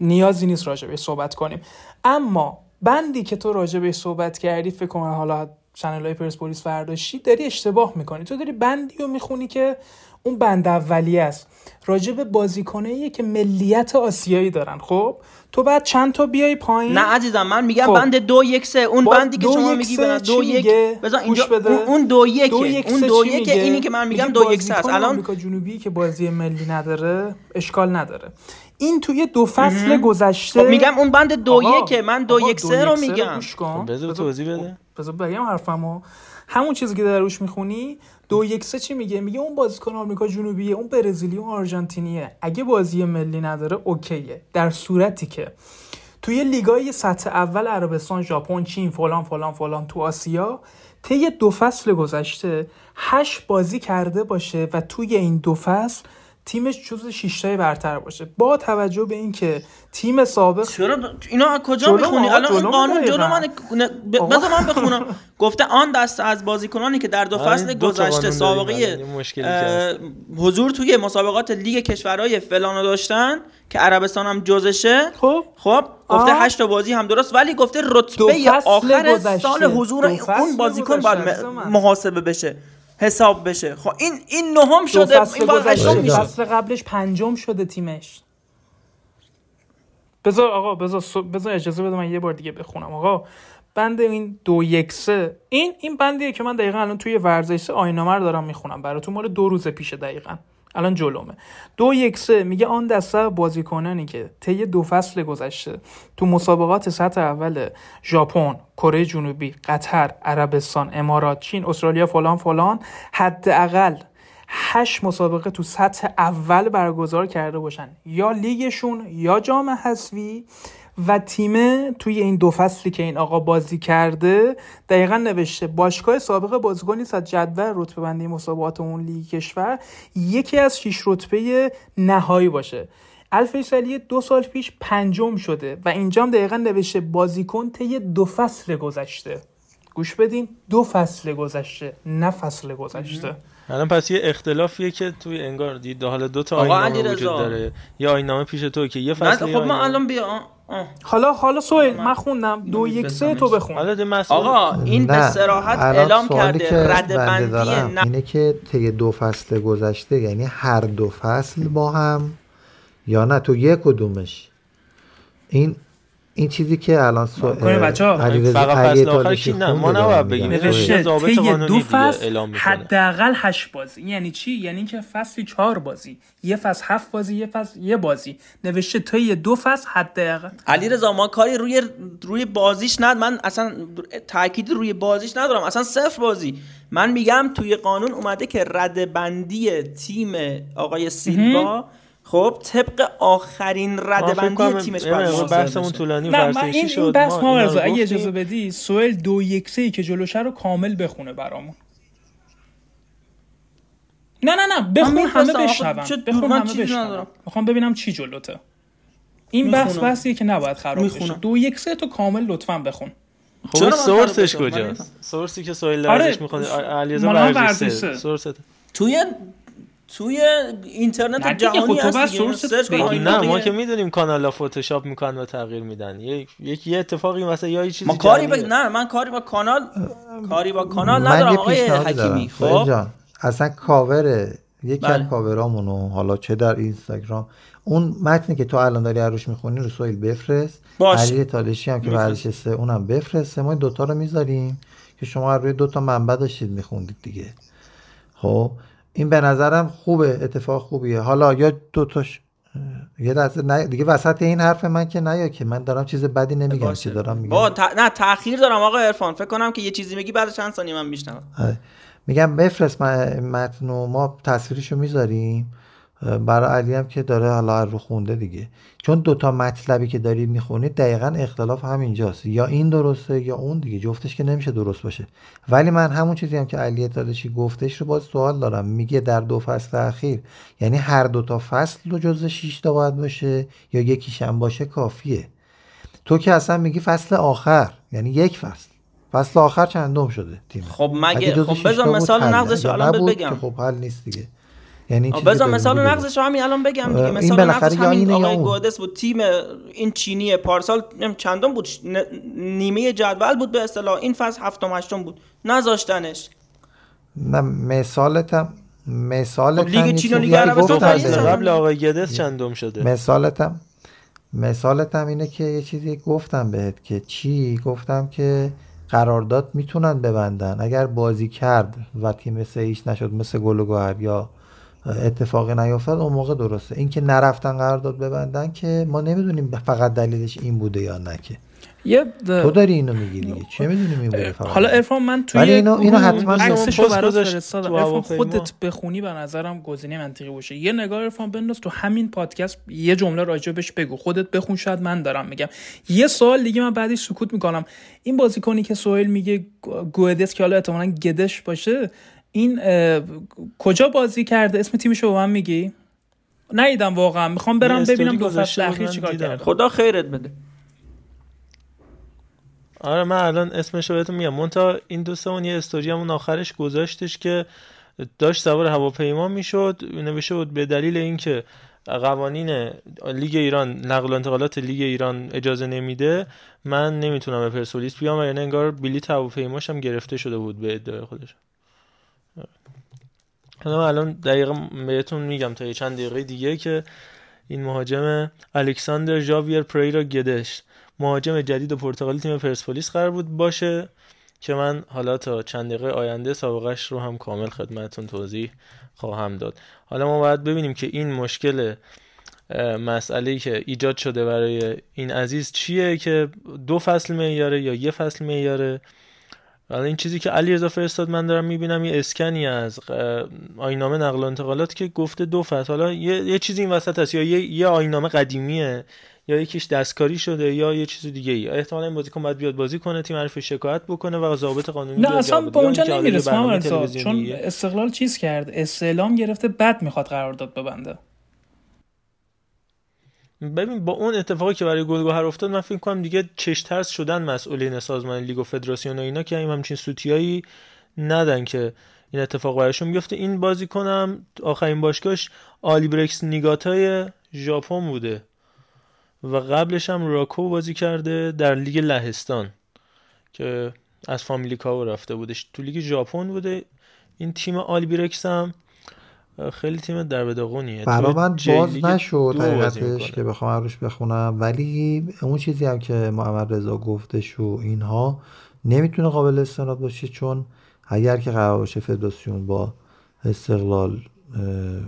نیازی نیست راجع به صحبت کنیم. اما بندی که تو راجع به صحبت کردی فکر کنم حالا چنل های پرسپولیس فرداشی داری اشتباه می‌کنی. تو داری بندی رو می‌خونی که اون بند اولیه است. راجع به بازیکنایی که ملیت آسیایی دارن خب؟ تو بعد چند تا بیای پایین؟ نه عزیزم من میگم خب. بند دو یک سه اون بندی که شما میگی دو یک بذار اینجا اون دو یک اون دو یک اینی که من میگم دو یک سه است. الان آمریکا جنوبی که بازی ملی نداره اشکال نداره. این توی دو فصل گذشته خب میگم اون بند دو یک من دو یک سه رو میگم. خب بذار توضیح بده. بذار بگم حرفمو. همون چیزی که دروش می‌خونی دو یک سه چی میگه؟ میگه اون بازیکن آمریکا جنوبیه اون برزیلی اون آرژانتینیه. اگه بازی ملی نداره اوکیه. در صورتی که توی لیگای سطح اول عربستان ژاپن چین فلان فلان فلان تو آسیا طی دو فصل گذشته هشت بازی کرده باشه و توی این دو فصل تیمش جزو شیشتای برتر باشه. با توجه به اینکه تیم سابق چرا اینا کجا می‌خونی؟ الان این قانون جلو من بذار من بخونم. گفته آن دست از بازیکنانی که در دو فصل گذشته سابقه حضور توی مسابقات لیگ کشورهای فلانو داشتن که عربستان هم جزشه. خب. خب گفته هشت تا بازی هم درست ولی گفته رتبه آخر سال حضور اون بازیکن باید محاسبه بشه. حساب بشه. خب این این نهم شده این باز هشتم میشه. فصل قبلش پنجم شده تیمش. بذار آقا بذار بذار اجازه بده من یه بار دیگه بخونم. آقا بند این دو یک سه. این این بندیه که من دقیقا الان توی ورزش آینامه رو دارم می‌خونم. براتون مال دو روز پیش دقیقا. الان جلومه. دو یک سه میگه آن دسته بازیکنانی که طی دو فصل گذشته تو مسابقات سطح اول ژاپن کره جنوبی قطر عربستان امارات چین استرالیا فلان فلان حداقل هشت مسابقه تو سطح اول برگزار کرده باشن. یا لیگشون یا جام حذفی و تیمه توی این دو فصلی که این آقا بازی کرده دقیقا نوشته باشگاه سابق بازیکنی از جدول رتبه بندی مسابقات اون لیگ کشور یکی از شیش رتبه نهایی باشه. الفیصلی دو سال پیش پنجم شده و اینجا هم دقیقا نوشته بازیکن طی دو فصل گذشته. گوش بدین دو فصل گذشته نه فصل گذشته. الان پس یه اختلافیه که توی انگار دید. حالا دو تا آقا آینامه. وجود داره. یه آینامه پیش تو که یه فصل خب من الان بیا. حالا حالا سویل من خوندم. دو یک سه تو بخون. آقا این به الان اعلام کرده که رد بنده بندی دارم نه. اینه که طی دو فصل گذشته یعنی هر دو فصل با هم یا نه تو یک کدومش. این این چیزی که الان سو... علیرضا فقط فصل آخر کی نه؟ ما نباید. بگیم. نوشته طی قانونی دو فصل. حداقل هشت بازی. یعنی چی؟ یعنی که فصلی چهار بازی. یه فصل هفت بازی یه فصل یه بازی. نوشته طی دو فصل حداقل. علی رضا ما کاری روی روی بازیش ند من اصلا تاکید روی بازیش ندارم. اصلا صفر بازی. من میگم توی قانون اومده که رد بندی تیم آقای سیلوا خب طبق آخرین ما رد فکر بندی کنم تیمش باید بحثمون. طولانی نه من این, این بحث ما اگه. اجازه بدی سوئل دو یک سه ای که جلوشه رو کامل بخونه برامون نه نه نه بخون همه بشنون بخون همه بشنون. می‌خوام ببینم چی جلوته این بحث. بحثیه که نباید خراب بشه. دو یک سه تو کامل لطفا بخون خب سورسش کجاست سورسی که سویل آره، علیرضا مال من ورزش ورزشه. سورست توی توی اینترنت خب جهانی تو هست. سورس نه ما دیگه. که می‌دونیم کانال ها فتوشاپ می‌کنن و تغییر میدن یک یک یه اتفاقی مثلا یا یه چیزی ما کاری با... نه من کاری با کانال کاری با کانال من ندارم یه آقای حکیمی خب جان اصلا کاور یکی بله. از کاورامونو حالا چه در اینستاگرام اون متنی که تو الان داری روش می‌خونی رو سویل بفرست. علی تادشی هم که. ورزش سه اونم بفرسته ما دوتا رو می‌ذاریم که شما روی دوتا منبع داشتید میخوندید دیگه خب این به نظرم خوبه اتفاق خوبیه. حالا یا دوتاش یه لحظه نه دیگه وسط این حرف من که نیا که من دارم چیز بدی نمیگم. که دارم میگم. با ت... نه تاخیر دارم آقا عرفان. فکر کنم که یه چیزی میگی بعد چند ثانیه من میشنوم. آره. میگم بفرست من متن و ما تصویرشو می‌ذاریم. برای علی هم که داره حالا رو خونده دیگه. چون دوتا مطلبی که داری می‌خونی دقیقا اختلاف همینجاست. یا این درسته یا اون دیگه جفتش که نمیشه درست باشه. ولی من همون چیزی هم که علی تادشی گفتش رو باز سوال دارم. میگه در دو فصل اخیر یعنی هر دوتا فصل رو جز 6 تا باید باشه یا یکیش هم باشه کافیه. تو که اصلا میگی فصل آخر یعنی یک فصل. فصل آخر چندم شده تیم؟ خب مگه خب بذار مثال. نقضش الان بگم. خب حل نیست دیگه. یعنی بذار مثال نقضش رو همین الان بگم دیگه. این مثال نقضش یا همین اینه یا آقای اون. گودس بود تیم این چینی پارسال چندم بود نیمه جدول بود به اصطلاح. این فصل هفتم هشتم بود. نذاشتنش. نه مثالتم مثالتم خب لیگ چین و لیگ عربستان. قبل آقای گدس چندم شده؟ مثالتم مثالتم اینه که یه چیزی گفتم بهت که چی؟ گفتم که قرارداد می‌تونن ببندن. اگر بازی کرد و تیم مثل ایش نشد مثل گل و گوهر یا اتفاقی نیفتاد اون موقع درسته. اینکه نرفتن قرارداد ببندن که ما نمی‌دونیم فقط دلیلش این بوده یا نه که. تو داری اینو میگی دیگه. چه می‌دونیم این بوده فقط؟ حالا ارفان من توی ولی اینو- اینو حتما عکسشو برات فرستادم. ارفان. خودت بخونی به نظرم گزینه منطقی باشه. یه نگاه ارفان بنداز تو همین پادکست یه جمله راجبش بگو. خودت بخون شاید من دارم میگم. یه سوال دیگه من بعدی سکوت می‌کنم. این بازیکنی که سوئیل میگه گودس که حالا احتمالاً گدش باشه این اه، کجا بازی کرده؟ اسم تیمشو به من میگی؟ نیدم واقعا. می‌خوام برم ببینم دو فصل اخیر چیکار. کرده. خدا خیرت بده. آره من الان اسمش رو بهتون میگم. مونتا این دوستمون یه استوری همون آخرش گذاشتش که داشت سوار هواپیما می‌شد. نوشته بود به دلیل اینکه قوانین لیگ ایران نقل و انتقالات لیگ ایران اجازه نمیده من نمی‌تونم به پرسپولیس بیام و یعنی انگار بلیط هواپیماش هم گرفته شده بود به ادعای خودش. حالا الان دقیقا بهتون میگم تا یه چند دقیقه دیگه که این مهاجم الکساندر ژاویر پریرا گدش مهاجم جدید پرتغالی تیم پرسپولیس قرار بود باشه که من حالا تا چند دقیقه آینده سابقش رو هم کامل خدمتتون توضیح خواهم داد. حالا ما باید ببینیم که این مشکل مسئله که ایجاد شده برای این عزیز چیه که دو فصل معیاره یا یه فصل معیاره؟ حالا این چیزی که علی رضا فرستاد من دارم می‌بینم یه اسکنی از آینامه نقل و انتقالات که گفته دو فصل. حالا یه, یه چیزی این وسط هست یا یه, یه آینامه قدیمیه یا یکیش دستکاری شده یا یه چیز دیگه ای احتمالاً این بازیکن باید بیاد بازی کنه تیم حرف شکایت بکنه و ضابط قانونی نه اصلا به اونجا نمی‌رسه چون استقلال چیز کرد؟ استعلام گرفته بعد می‌خواد قرارداد ببنده. ببین با اون اتفاقی که برای گلگهر افتاد من فکر کنم دیگه چش ترس شدن مسئولین سازمان لیگ و فدراسیون و اینا که این همچین سوتیایی ندن که این اتفاق برایشون بیفته. این بازیکنم آخرین باشگاهش آلبیرکس نیگاتای ژاپن بوده و قبلش هم راکوف بازی کرده در لیگ لهستان که از فامیلیکاو رفته بودش. تو لیگ ژاپن بوده. این تیم آلبیرکس هم خیلی تیم درب و داغونیه برا من باز نشد حقیقتش که بخوام روش بخونم. ولی اون چیزی هم که محمد رضا گفتش و اینها نمی‌تونه قابل استناد باشه چون اگر که قرار باشه فدراسیون با استقلال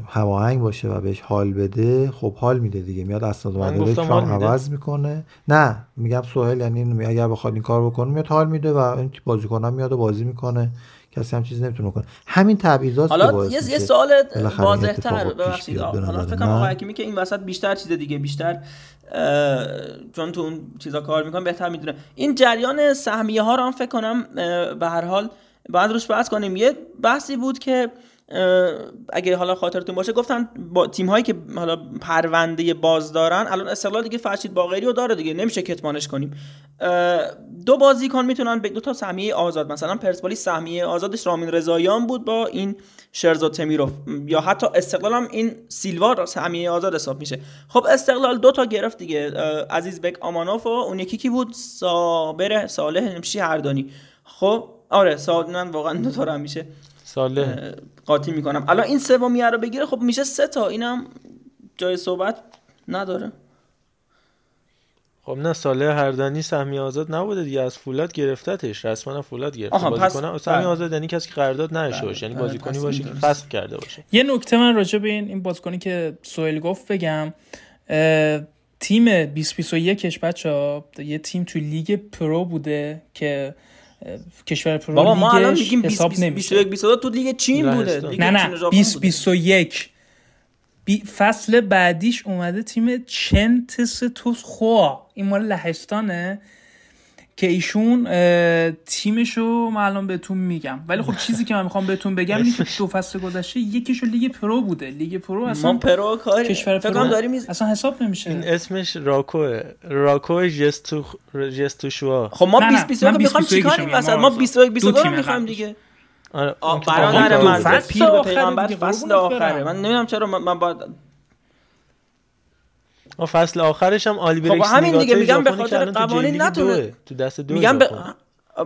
هماهنگ باشه و بهش حال بده خب حال میده دیگه. میاد اسناد مدارک عوض می‌کنه. نه میگم سوهل یعنی اگر بخواد این کار بکنه میاد حال میده و این بازیکن میاد و بازی می‌کنه. کسی هم چیز نمی‌تونه کنه. همین تبعیضات حالا یه یه سوال واضح‌تر ببخشید. حالا فکر کنم آقا حکیمی که این وسط بیشتر چیز دیگه بیشتر چون تو اون چیزا کار می‌کنه بهتر می‌دونه. این جریان سهمیه ها رو هم فکر کنم به هر حال بعد روش بحث کنیم. یه بحثی بود که اگه حالا خاطرتون باشه گفتن با تیم هایی که حالا پرونده باز دارن الان استقلال دیگه فرشید باقری رو داره دیگه نمیشه کتمانش کنیم. دو بازیکن می‌تونن به دو تا سهمیه آزاد مثلا پرسپولیس سهمیه آزادش رامین رضاییان بود با این شرزا تمیروف یا حتی استقلال هم این سیلوا سهمیه آزاد حساب میشه. خب استقلال دو تا گرفت دیگه عزیز بک آمانوف و اون یکی کی بود؟ صابر صالح نمشی هردانی. خب آره سادنن واقعا دو تا میشه. ساله قاطی می‌کنم. الان این سومیه رو بگیره خب میشه سه تا. اینم جای صحبت نداره. خب نه ساله هردانی سهمی آزاد نبوده دیگه. از فولاد گرفتتش. رسما فولاد گرفته. بازیکن سهمی بله. آزاد یعنی کسی که قرارداد نشه بله. باشه. یعنی بله، بازیکنی باشه که فصل کرده باشه. یه نکته من راجع به این این بازیکنی که سوئیل گفت بگم تیم 2021 کش بچا یه تیم تو لیگ پرو بوده که کشور پرو بابا ما الان میگیم 21 22 تو لیگ چین بوده. نه نه 20 21 فصل بعدیش اومده تیم چنتس توس خوا این مال لهستانه. که ایشون تیمشو معلوم بهتون میگم. ولی خب چیزی که من می‌خوام بهتون بگم اینه که دو فصل گذشته یکیشو لیگ پرو بوده. لیگ پرو اصلا ما پرو کاری کشور پرو داریم اصلا حساب نمیشه. این اسمش راکو راکو جستو جستو شوا خب ما 20 21 می‌خوام چیکار وسط ما 21 22 رو می‌خوایم دیگه. آره برادر من پیر به پیغمبر فصل آخره. من نمی‌دونم چرا من باید فصل آخرش هم آلی خب همین دیگه میگم به خاطر قوانین نتونه. تو دست دو میگم به...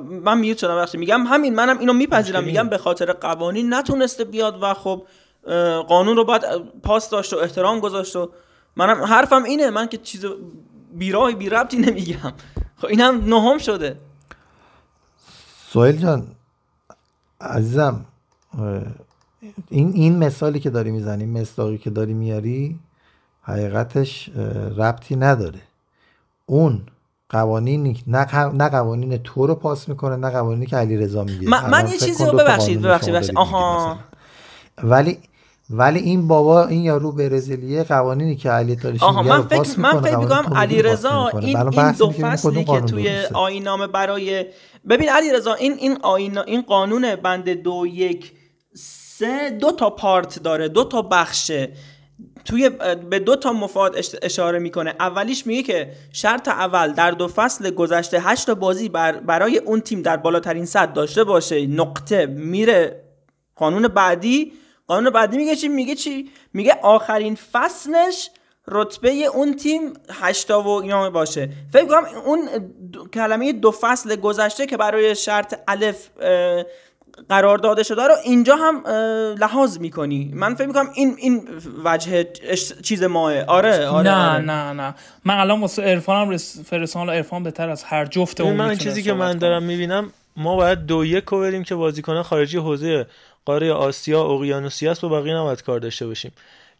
من میوت شدم وقتی میگم همین منم اینو میپذیرم. میگم به خاطر قوانین نتونسته بیاد و خب قانون رو باید پاس داشت و احترام گذاشت و منم حرفم اینه. من که چیز بیراهی بی ربطی نمیگم. خب اینم نهم شده. سویل جان عزیزم این این مثالی که داری می‌زنی مصداقی که داری میاری حقیقتش ربطی نداره. اون قوانینی نه, قوانین تو رو پاس می‌کنه نه قوانینی که علی رضا میگه. من, من یه چیزی رو ببخشید ببخشید ببخشید. آها. ولی ولی این بابا این یارو برزیلیه قوانینی که علی تاریش آها من فکر من فکر می‌کنم علی رضا این این دو فصلی که توی آینامه برای ببین علی رضا این این آینا این قانون بند دو یک سه دو تا پارت داره دو تا بخشه. توی به دو تا مفاد اشاره می‌کنه. اولیش میگه که شرط اول در دو فصل گذشته هشت بازی بر برای اون تیم در بالاترین سطح داشته باشه. نقطه. میره قانون بعدی. قانون بعدی میگه چی؟ میگه چی؟ میگه آخرین فصلش رتبه اون تیم هشتا و اینا باشه. فکر کنم اون کلمه دو فصل گذشته که برای شرط الف قرار داده شده رو اینجا هم لحاظ می‌کنی. من فکر می‌کنم این این وجه چیز ماه. آره آره نه آره. نه نه. من الان واسه عرفانم فرستان عرفان بهتر از هر جفت اون من چیزی که من دارم می‌بینم ما باید دو یک رو بریم که بازیکنان خارجی حوزه قاره آسیا اقیانوسیه است با بقیه نباید کار داشته باشیم.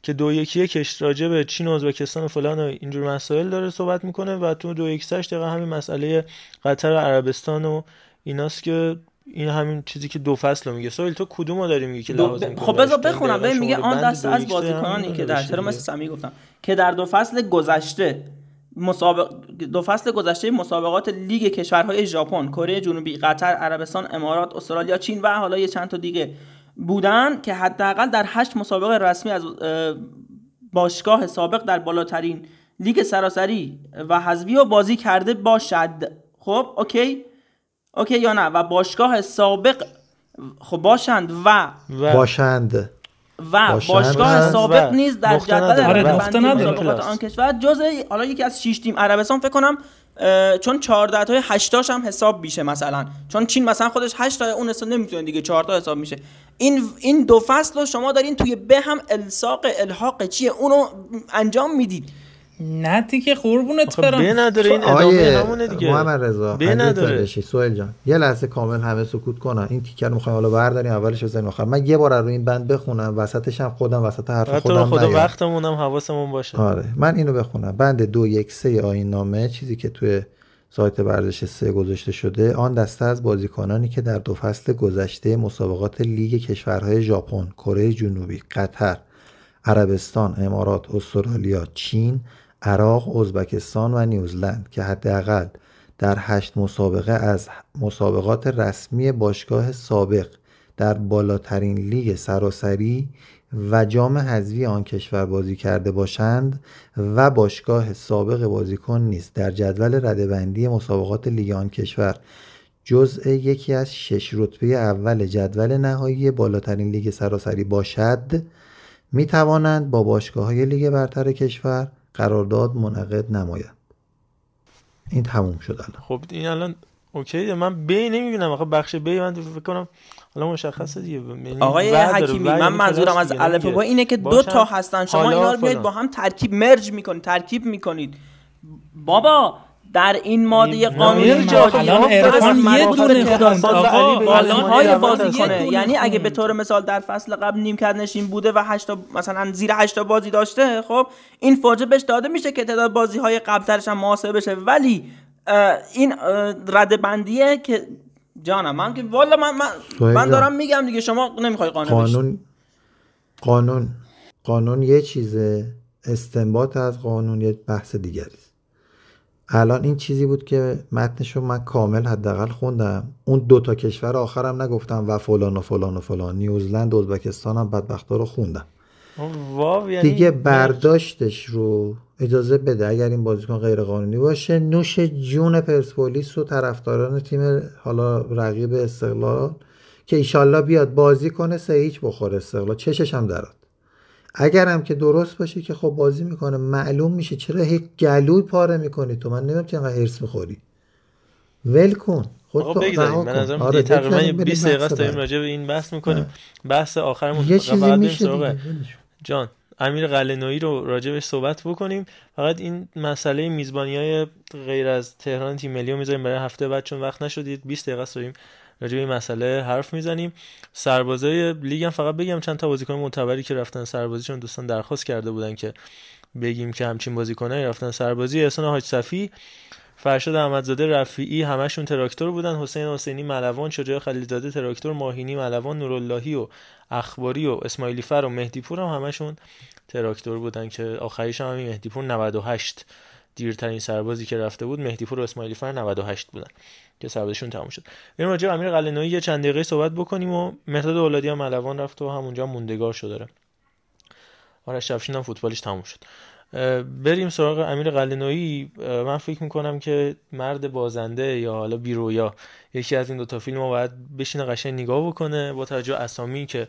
که دو یکی یکش راجع به چین و ازبکستان و فلان و اینجور مسائل داره صحبت می‌کنه و تو دو یک سش دقیقا همین مسئله قطر و عربستان و ایناست که این همین چیزی که دو فصل رو میگه. سویل تو کدومو داری میگی که دو... می‌کنی خب بذار؟ بخونم. ببین میگه آن دست از بازیکنانی که در چرا. مثل سمی گفتم که در دو فصل گذشته مسابق دو فصل گذشته مسابقات لیگ کشورهای ژاپن، کره جنوبی، قطر، عربستان، امارات، استرالیا، چین و حالا یه چند تا دیگه بودن که حداقل در هشت مسابقه رسمی از اه، باشگاه سابق در بالاترین لیگ سراسری و حذفی رو بازی کرده باشد. خب okay. okay یا نه؟ و باشگاه سابق خب باشند و و باشند. و باشند. باشگاه و سابق نیز در جدول. آره،. آن کشور. جز حالا یکی از 6 تیم عربستان فکر کنم چون 14 تا 8 تاش هم حساب میشه مثلا. چون چین مثلا خودش 8 تا اون حساب نمی‌تونه دیگه 4 تا حساب میشه. این این دو فصل رو شما دارین توی به هم الساق الحاق چیه اونو انجام می‌دید. نه دیگه قربونت آخه به برم نداره این ادامه همونه دیگه. محمد رضا به نداره. سوهل جان. یه لحظه کامل همه سکوت کنن. این تیکر می‌خوایم حالا برداریم اولش بزنیم. آخر. من یه بار از روی این بند بخونم وسطش هم خودم وسط حرف رو خودم خدا نیام. وقتمون هم حواسمون باشه. آره. من اینو بخونم. بند دو یک سه آیین نامه چیزی که توی سایت ورزش سه گذاشته شده. آن دسته از بازیکنانی که در دو فصل گذشته مسابقات لیگ کشورهای ژاپن، کره جنوبی، قطر، عربستان، امارات، استرالیا، چین، عراق، ازبکستان و نیوزلند که حداقل در هشت مسابقه از مسابقات رسمی باشگاه سابق در بالاترین لیگ سراسری و جام حذفی آن کشور بازی کرده باشند و باشگاه سابق بازیکن نیز در جدول ردهبندی مسابقات لیگ آن کشور جزء یکی از شش رتبه اول جدول نهایی بالاترین لیگ سراسری باشد می توانند با باشگاه های لیگ برتر کشور قرارداد منعقد نمایند این تموم شد الان. خب این الان اوکی من بی نمی‌بینم. آخه بخش بی من فکر کنم حالا مشخصه دیگه. یعنی آقای حکیمی من منظورم از الف. با اینه که دو تا هستن. شما اینا رو میاد فلان. با هم ترکیب مرج می‌کنید ترکیب می‌کنید. بابا! در این ماده قانونی ماده الان عرفان یه دونه خوند. بازی- آقا، های بازی روند کنه یه دونه یعنی اگه. به طور مثال در فصل قبل نیمکت نشین بوده و هشت تا مثلا زیر 8 تا بازی داشته خب این فوجه بهش داده میشه که تعداد بازی های قبلترش هم محاسبه بشه ولی این رده بندیه که جانم من که والا من من, من. دارم میگم دیگه شما نمی‌خوای بشی قانون قانون قانون یه چیزه استنباط از قانون یه بحث دیگری است الان این چیزی بود که متنش رو من کامل حداقل خوندم. اون دو تا کشور آخرم نگفتم و فلان و فلان و فلان. نیوزلند و ازبکستان هم بدبختا رو خوندم. واو یعنی دیگه برداشتش رو اجازه بده اگر این بازیکن غیر قانونی باشه نوش جون پرسپولیس و طرفداران تیم حالا رقیب استقلال که ایشالله بیاد بازی کنه سه هیچ بخوره استقلال. چشش هم درات اگر هم که درست باشه که خب بازی می‌کنه معلوم میشه چرا هیچ گلوی پاره می‌کنی تو؟ من نمی‌دونم چرا هرس می‌خوری. ول کن. خود بگذاریم. کن. نظرم آره، تقریبا بگذاریم یه بریم 20 دقیقه داریم. راجع به این بحث می‌کنیم. بحث آخرمون یه چیزی میشه. جان امیر قلنویی رو راجبش صحبت بکنیم. فقط این مسئله میزبانی های غیر از تهران تیم ملی رو می‌ذاریم برای هفته بعد چون وقت نشدید. 20 دقیقه داریم راجع به این مسئله حرف می‌زنیم. سربازای لیگ هم فقط بگم چند تا بازیکن معتبری که رفتن سربازی چون دوستان درخواست کرده بودن که بگیم که همچین بازیکنایی رفتن سربازی. احسان حاج صفی فرشاد احمدزاده رفیعی همشون تراکتور بودن. حسین حسینی ملوان شجاع خلیلزاده تراکتور ماهینی ملوان نوراللهی و اخباری و اسماعیلی فر و مهدی پور هم همشون تراکتور بودن که آخریش هم مهدی پور 98 دیرترین سربازی که رفته بود. مهدی پور و اسماعیلی فر 98 بودن. که سربازشون تموم شد. بریم راجع امیر قلعه‌نویی یه چند دقیقه صحبت بکنیم و مهداد اولادی هم ملوان رفت و همونجا موندگار شد داره. آرش افشین هم فوتبالش تموم شد. بریم سراغ امیر قلعه‌نویی اه، من فکر می‌کنم که مرد بازنده یا حالا بیرویا یکی از این دوتا فیلم رو باید بشینه قشنگ نگاه بکنه با توجه اسامی که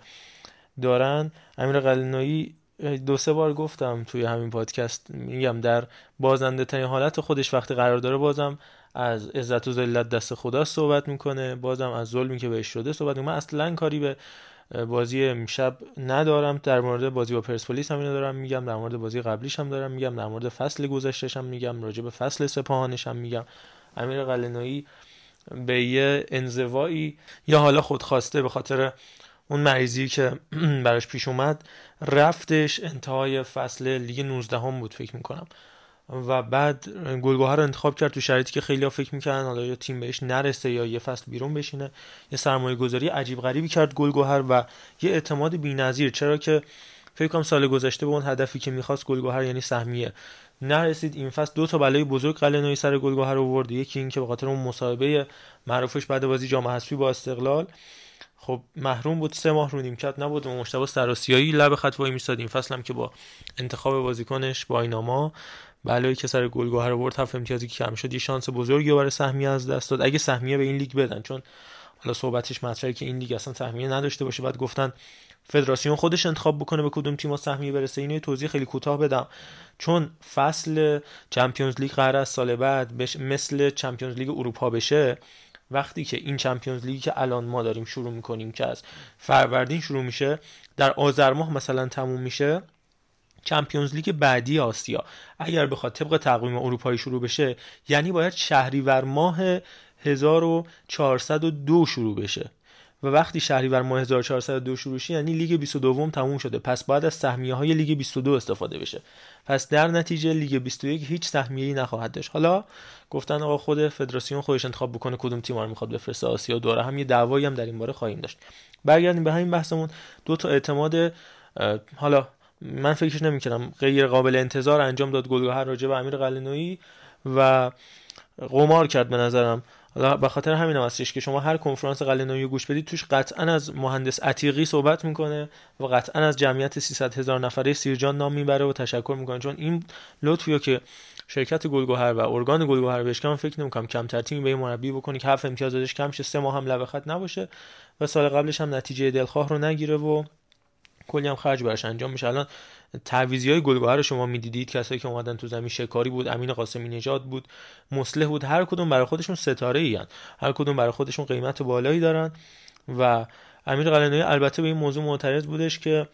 دارن. امیر قلعه‌نویی اه، دو سه بار گفتم توی همین پادکست میگم در بازنده ترین حالت خودش وقتی قرار داره بازم از عزت و ذلت دست خدا صحبت می‌کنه. بازم از ظلمی که بهش شده صحبت می‌کنه. من اصلا کاری به بازی امشب ندارم. در مورد بازی با پرسپولیس هم اینو دارم میگم. در مورد بازی قبلیش هم دارم میگم. در مورد فصل گذشتهش هم میگم. راجع به فصل سپاهانش هم میگم. امیر قلعه‌نویی به یه انزوایی یا حالا خودخواسته به خاطر اون مریضی که براش پیش اومد رفتش انتهای فصل لیگ 19 هم بود فکر می‌کنم. و بعد گلگوهر رو انتخاب کرد تو شرایطی که خیلی ها فکر می‌کنن حالا یا تیم بهش نرسه یا یه فصل بیرون بشینه. یه سرمایه گذاری عجیب غریبی کرد گلگوهر و یه اعتماد بی‌نظیر. چرا که فکر کنم سال گذشته به اون هدفی که می‌خواست گلگوهر یعنی سهمیه نرسید. این فصل دو تا بلای بزرگ قلنوی سر گلگوهر آورد یکی این که به خاطر اون مصاحبه معروفش بعد بازی جام حذفی با استقلال. خب محروم بود سه ماه رو نیمکت نبود و مشتبه سراسیایی لب خط وای میستاد این فصل هم که با انتخاب بازیکنش با ایناما. بلایی که سر گلگوهر آورد هفت امتیازی که کم شد یه شانس بزرگی برای سهمیه از دست داد. اگه سهمیه به این لیگ بدن چون حالا صحبتش مطرحه که این لیگ اصلا سهمیه نداشته باشه بعد گفتن فدراسیون خودش انتخاب بکنه به کدوم تیم سهمیه برسه. اینو توضیح خیلی کوتاه بدم. چون فصل Champions League قرار از سال بعد بش... مثل Champions League اروپا بشه وقتی که این Champions League ی که الان ما داریم شروع می‌کنیم که از فروردین شروع میشه در آذر ماه مثلا تموم میشه Champions League بعدی آسیا. اگر بخواد طبق تقویم اروپایی شروع بشه یعنی باید شهریور ماه 1402 شروع بشه. و وقتی شهریور ماه 1402 شروع شه یعنی لیگ 22 تموم شده. پس باید از سهمیه های لیگ 22 استفاده بشه. پس در نتیجه لیگ 21 هیچ سهمیه ای نخواهد داشت. حالا گفتن آقا خود فدراسیون خودش انتخاب بکنه کدوم تیم رو می‌خواد بفرسته آسیا دوره هم یه دعوایی هم در این باره خواهیم داشت. برگردیم به همین بحثمون. دو تا اعتماد حالا من فکرش نمی‌کردم. غیر قابل انتظار انجام داد گلگهر راجع به امیر قلنویی و قمار کرد به نظرم. حالا به خاطر همین هم هستش که شما هر کنفرانس قلنویی گوش بدید توش قطعا از مهندس عتیقی صحبت می‌کنه و قطعا از جمعیت 300 هزار نفره سیرجان نام می‌بره و تشکر می‌کنه. چون این لطفیو که شرکت گلگوهر و ارگان گلگوهر بهش من فکر نمی‌کنم کم ترتیبی به مربی بکنه که هفت امتیاز دادش کم شه سه ماه هم لبه خط نباشه و سال قبلش هم نتیجه دلخواه رو نگیره و کلی هم خرج براش انجام میشه. الان تعویزی های گلگوهر رو شما می‌دیدید کسایی که اومدن تو زمین شکاری بود امین قاسمی نژاد بود مصلح بود هر کدوم برای خودشون ستاره ای هر کدوم برای خودشون قیمت بالایی دارن و امیر قلعه‌نویی البته به این موضوع معترض بودش که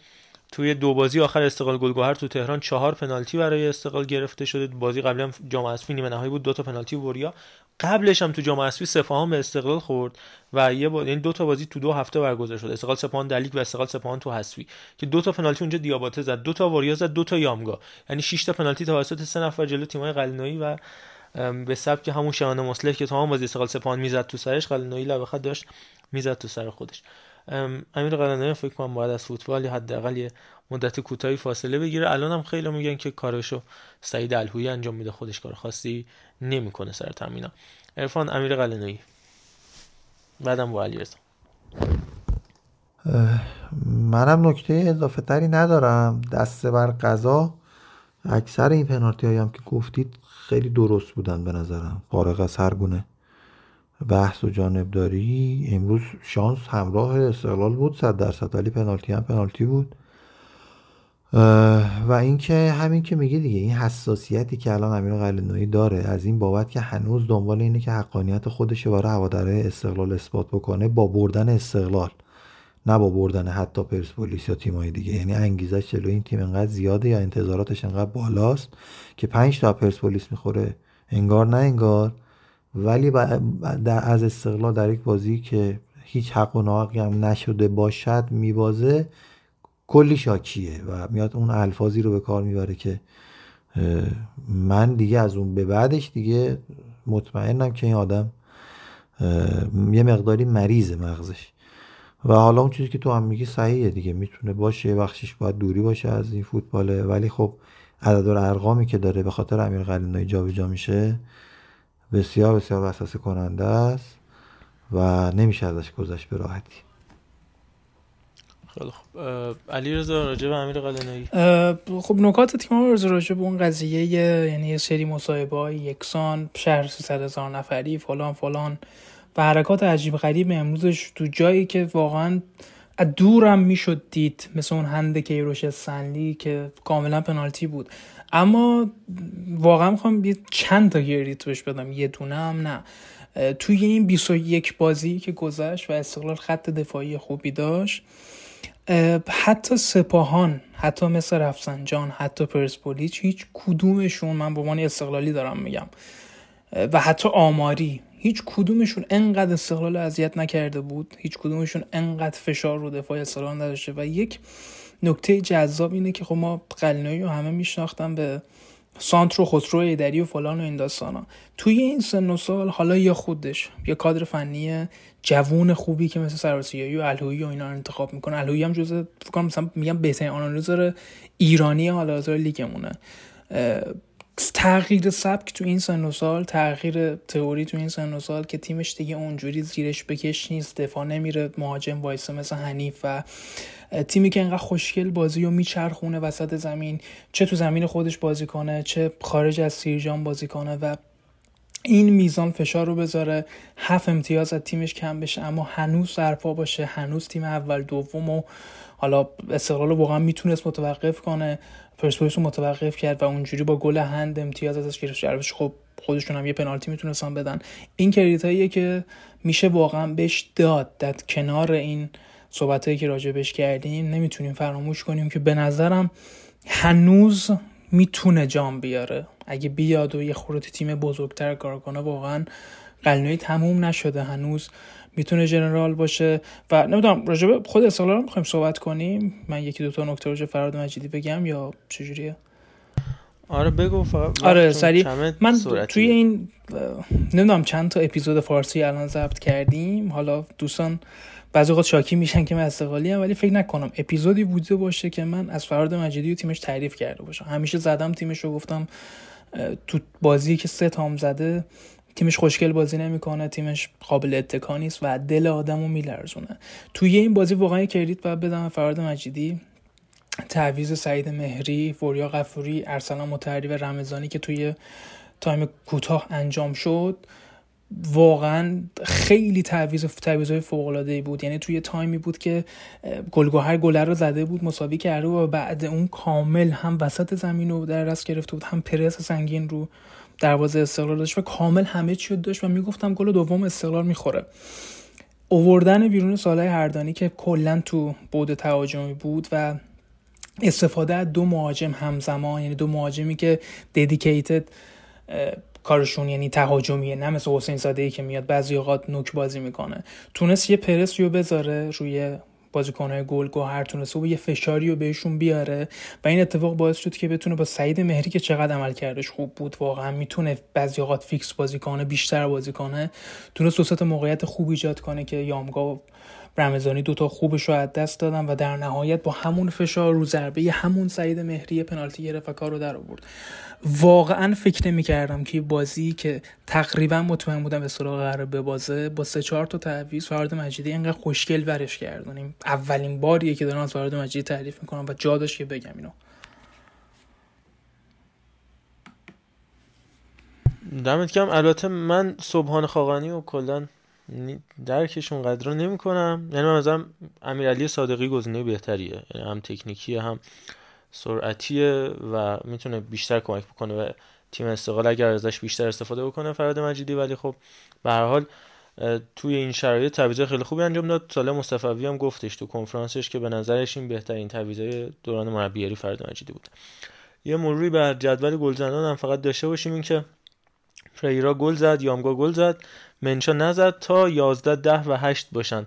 توی دو بازی آخر استقلال گلگهر تو تهران چهار پنالتی برای استقلال گرفته شده. بازی قبلی جام حذفی نیمه نهایی بود دو تا پنالتی وریا قبلش هم تو جام حذفی سپاهان به استقلال خورد و یه با... یعنی دو تا بازی تو دو هفته برگزار شد. استقلال سپاهان در و استقلال سپاهان تو حذفی. که دو تا پنالتی اونجا دیاباته زد. دو تا وریا زد دو تا یامگا. یعنی 6 تا پنالتی توسط سه نفر جلو تیمای قلنویی و به سبک همون شهانه مصلح که تمام بازی استقلال سپاهان می‌زد تو سرش قلنویی لبخت داشت می‌زد تو سر خودش. امیر قلنویی فکر کنم باید از فوتبال حداقل یه مدت کوتاهی فاصله بگیره. الان هم خیلی میگن که کارشو سعید الهویی انجام میده. خودش کار خاصی نمی‌کنه سر تامینا عرفان امیر قلنویی بعدم با علی رضا. منم نکته اضافه تری ندارم. دسته بر قضا اکثر این پنالتی هایی هم که گفتید خیلی درست بودن به نظرم. فارغ از هر گونه بحث و جانبداری امروز شانس همراه استقلال بود صد درصد ولی پنالتی هم پنالتی بود. و اینکه همین که میگه دیگه این حساسیتی که الان امیر قلعه‌نویی داره از این بابت که هنوز دنبال اینه که حقانیت خودش برای هواداره استقلال اثبات بکنه با بردن استقلال نه با بردن حتی پرسپولیس یا تیمای دیگه. یعنی انگیزش جلو این تیم انقدر زیاده یا انتظاراتش انقدر بالاست که پنج تا پرسپولیس می‌خوره. انگار نه انگار. ولی در از استقلال در یک بازی که هیچ حق و ناحقی هم نشده باشد میبازه. کلی شاکیه و میاد اون الفاظی رو به کار می‌بره که من دیگه از اون به بعدش دیگه مطمئنم که این آدم یه مقداری مریض مغزش. و حالا اون چیزی که تو هم میگی صحیحه دیگه می‌تونه باشه بخشش باید دوری باشه از این فوتباله. ولی خب عدد ارقامی که داره به خاطر امیر قلعه‌نویی جابجا میشه بسیار بسیار وسوسه کننده است و نمیشه ازش گذشت به راحتی. خیلی خب علی رضا راجع به امیر قلعه‌نویی خب نکات تیم ارز راجع به اون قضیه یعنی یه سری مصاحبه یکسان شهر 300 هزار نفری فلان فلان. و حرکات عجیب غریب امروزش تو جایی که واقعا دورم می‌شد دید مثل اون هند کیروش سنلی که کاملا پنالتی بود. اما واقعا می‌خوام یه چند تا گریت بهش بدم. یه دونه هم نه. توی این 21 بازی که گذشت و استقلال خط دفاعی خوبی داشت حتی سپاهان حتی مثل رفسنجان حتی پرسپولیچ هیچ کدومشون من به عنوان استقلالی دارم میگم و حتی آماری هیچ کدومشون انقدر استقلال اذیت نکرده بود هیچ کدومشون انقدر فشار رو دفاع استقلال نداشته و یک نکته جذاب اینه که خب ما قلنایی رو همه میشناختن به سانتر و خسرو ایدری و فلان و این داستانا. توی این سن و سال حالا یا خودش یا کادر فنی جوون خوبی که مثل سراسیایی و الهویی و اینا رو انتخاب می‌کنه. الهویی هم جزء فکر کنم مثلا میگم بهترین آنالیزر ایرانی حالا حاضر لیگمونه تغییر سبک تو این سن و سال تغییر تئوری تو این سن و سال که تیمش دیگه اونجوری زیرش بکش نیست دفاع نمیره مهاجم وایسه مثل حنیف و تیمی که انقدر خوشگل بازی رو میچرخونه وسط زمین چه تو زمین خودش بازی کنه چه خارج از سیرجان بازی کنه و این میزان فشار رو بذاره هفت امتیاز از تیمش کم بشه اما هنوز سرپا باشه هنوز تیم اول دوم و حالا استقلال رو واقعا می‌تونست متوقف کنه پرسپولیس رو متوقف کرد و اونجوری با گل هند امتیاز ازش گرفت. جربش خب خودشون هم یه پنالتی می‌تونستن بدن. این کریدیت که میشه واقعا بهش داد. در کنار این صحبت که راجبش کردیم نمی‌تونیم فراموش کنیم که به نظرم هنوز می‌تونه جام بیاره. اگه بیاد و یه خورده تیم بزرگتر کار کنه واقعا قلنوی تموم نشده هنوز می‌تونه جنرال باشه. و نمی‌دونم راجب خود استقلال می‌خوایم صحبت کنیم؟ من یکی دو تا نکته راجع فراد مجیدی بگم یا چجوریه؟ آره بگو. فقط آره سری من توی این نمی‌دونم چند تا اپیزود فارسی الان ضبط کردیم. حالا دوستان بعضی وقت شاکی میشن که من استقلالی ولی فکر نکنم اپیزودی بوده باشه که من از فراد مجیدی و تیمش تعریف کرده باشم. همیشه زدم تیمش رو گفتم تو بازی که سه تام زده تیمش خوشگل بازی نمی‌کنه تیمش قابل اتکا نیست و دل آدمو میلرزونه. توی این بازی واقعا کردیت باید بدم فراد مجیدی. تعویض سعید مهری وریا غفوری ارسلان مطهری و رمضانی که توی time کوتاه انجام شد. واقعا خیلی تعویض تعویضای فوق العاده بود. یعنی توی time ی بود که گلگهر گله رو زده بود مساوی کرده و بعد اون کامل هم وسط زمین رو در دست گرفته بود هم پرس سنگین رو دروازه استقلال داشت و کامل همه چی داشت و می‌گفتم گل دوم استقلال می‌خوره. اووردن بیرون صالح حردانی که کلا تو بود تهاجمی بود و استفاده از دو مهاجم همزمان یعنی دو مهاجمی که ددیکیتد کارشون یعنی تهاجمیه نه مثل حسین زاده ای که میاد بعضی اوقات نوک بازی می‌کنه. تونست یه پرس رو بذاره روی بازیکنهای گل گوهر تونسته و یه فشاری رو بهشون بیاره و این اتفاق باعث شد که بتونه با سعید مهری که چقدر عمل کردش خوب بود واقعا می‌تونه بعضی اوقات فیکس بازی کنه بیشتر بازی کنه تونست موقعیت خوب ایجاد کنه که یامگا رمضانی دوتا خوبش رو از دست دادن و در نهایت با همون فشار رو ضربه همون سعید مهری پنالتی گرفت و کار رو در آورد. واقعا فکر نمی کردم که بازی که تقریبا مطمئن بودم به سراغ قرار به بازه با سه چهار تا تعویض فراد مجیدی اینقدر خوشگل برش کردونیم. اولین باریه که دارم از فراد مجیدی تعریف می‌کنم و جا داشت که بگم اینو. دمت کم البته من صبحان خاقانی و کلا درکشون قدر رو نمی کنم یعنی من مثلا امیرعلی صادقی گزینه بهتریه. یعنی هم تکنیکیه هم سرعتیه و می‌تونه بیشتر کمک بکنه و تیم استقلال اگر ازش بیشتر استفاده بکنه فراد مجیدی. ولی خب به هر حال توی این شرایط تعویض خیلی خوبی انجام داد. سال مصطفی هم گفتش تو کنفرانسش که به نظرش این بهترین تعویضای دوران مربیگری فراد مجیدی بود. یه مروری بر جدول گلزنان هم فقط داشته باشیم این که پریرا گل زد یامگا گل زد. منشا نزد تا 11 ده و 8 باشن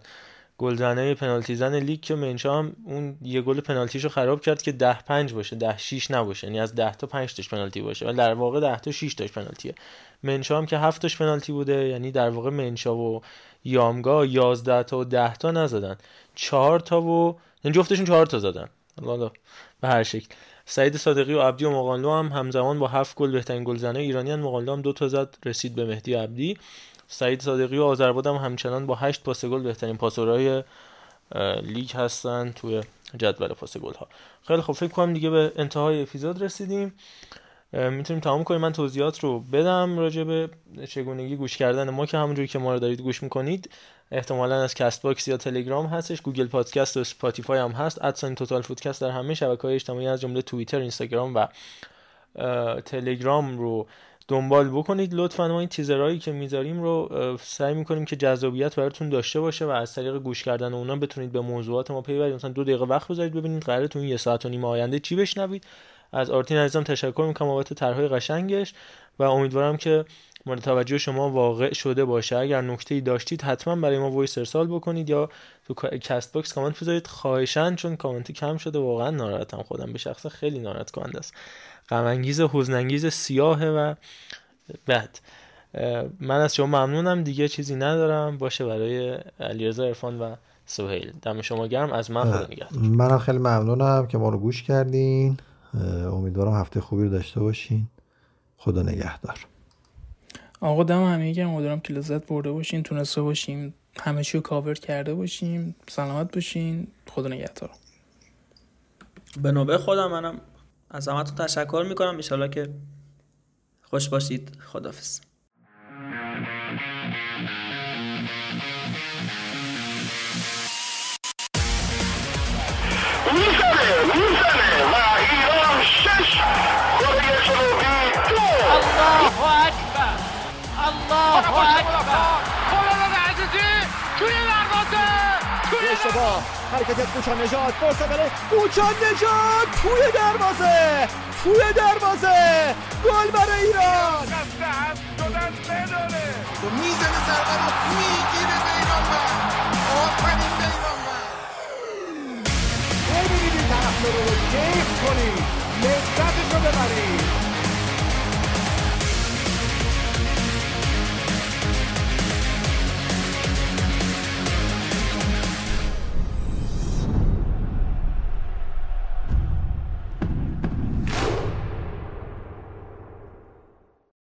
گلزنه پنالتی زن لیگ که منشا هم اون یه گل پنالتیشو خراب کرد که 10 5 باشه 10 6 نباشه. یعنی از 10 تا 5 تاش پنالتی باشه ولی در واقع 10 تا 6 تاش پنالتیه. منشا هم که 7 تاش پنالتی بوده یعنی در واقع منشا و یامگا 11 تا و 10 تا نزدن. 4 تا و یعنی جفتشون 4 تا زدن. الله به هر شکل. سعید صادقی و عبدی و مقانلو هم همزمان با هفت گل بهترین گلزنه ایرانیان مقانلو هم دو تا زد رسید به مهدی عبدی. سعید صادقی و آذرباد هم همچنان با 8 پاس گل بهترین پاسورهای لیگ هستن توی جدول پاس گل ها خیلی خب فکر کنم دیگه به انتهای اپیزود رسیدیم. می‌تونیم تمام کنیم. من توضیحات رو بدم راجع به چگونگی گوش کردن ما که همونجوری که ما رو دارید گوش می‌کنید. احتمالا از کست باکس یا تلگرام هستش. گوگل پادکست و اسپاتیفای هم هست. at sign توتال فوتکست در همه شبکه های اجتماعی از جمله توییتر اینستاگرام و تلگرام رو دنبال بکنید. لطفا ما این تیزرهایی که می‌ذاریم رو سعی می‌کنیم که جذابیت براتون داشته باشه و از طریق گوش کردن اونا بتونید به موضوعات ما پی ببرید مثلا دو دقیقه وقت بذارید ببینید قراره تو این یه ساعت و نیم آینده چی بشنوید. از آرتین عزیزم تشکر می‌کنم بابت طرحهای قشنگش و امیدوارم که مورد توجه شما واقع شده باشه. اگر نکته ای داشتید حتما برای ما voice ارسال بکنید یا تو کست باکس کامنت بذارید خواهشاً چون کامنتی کم شده واقعا ناراحتم. خودم به شخص خیلی ناراحت کننده است. غم انگیز حزن انگیز سیاهه و بعد من از شما ممنونم. دیگه چیزی ندارم. باشه برای علیرضا عرفان و سهیل. دم شما گرم. از من خدا نگهدار. منم خیلی ممنونم که ما رو گوش کردین. امیدوارم هفته خوبی رو داشته باشین. خدا نگهدار. آقا دم همه گرم. امیدوارم که لذت برده باشین تونسته باشیم همه چی رو کاور کرده باشیم سلامت باشین خدا نگهدار. به نوبه خودم منم از همتون تشکر می‌کنم. ایشالا که خوش باشید. خدافز می‌زنه می‌زنه. و ایران اشتباه. حرکت کوچان نجات فرصت برای کوچان نجات توی دروازه. توی دروازه. گل برای ایران. می‌زنه ضربه رو. می‌گیره بیرانوند آفرین بیرانوند ببینید طرفدارا رو کیف کنید. لذتش رو ببرید.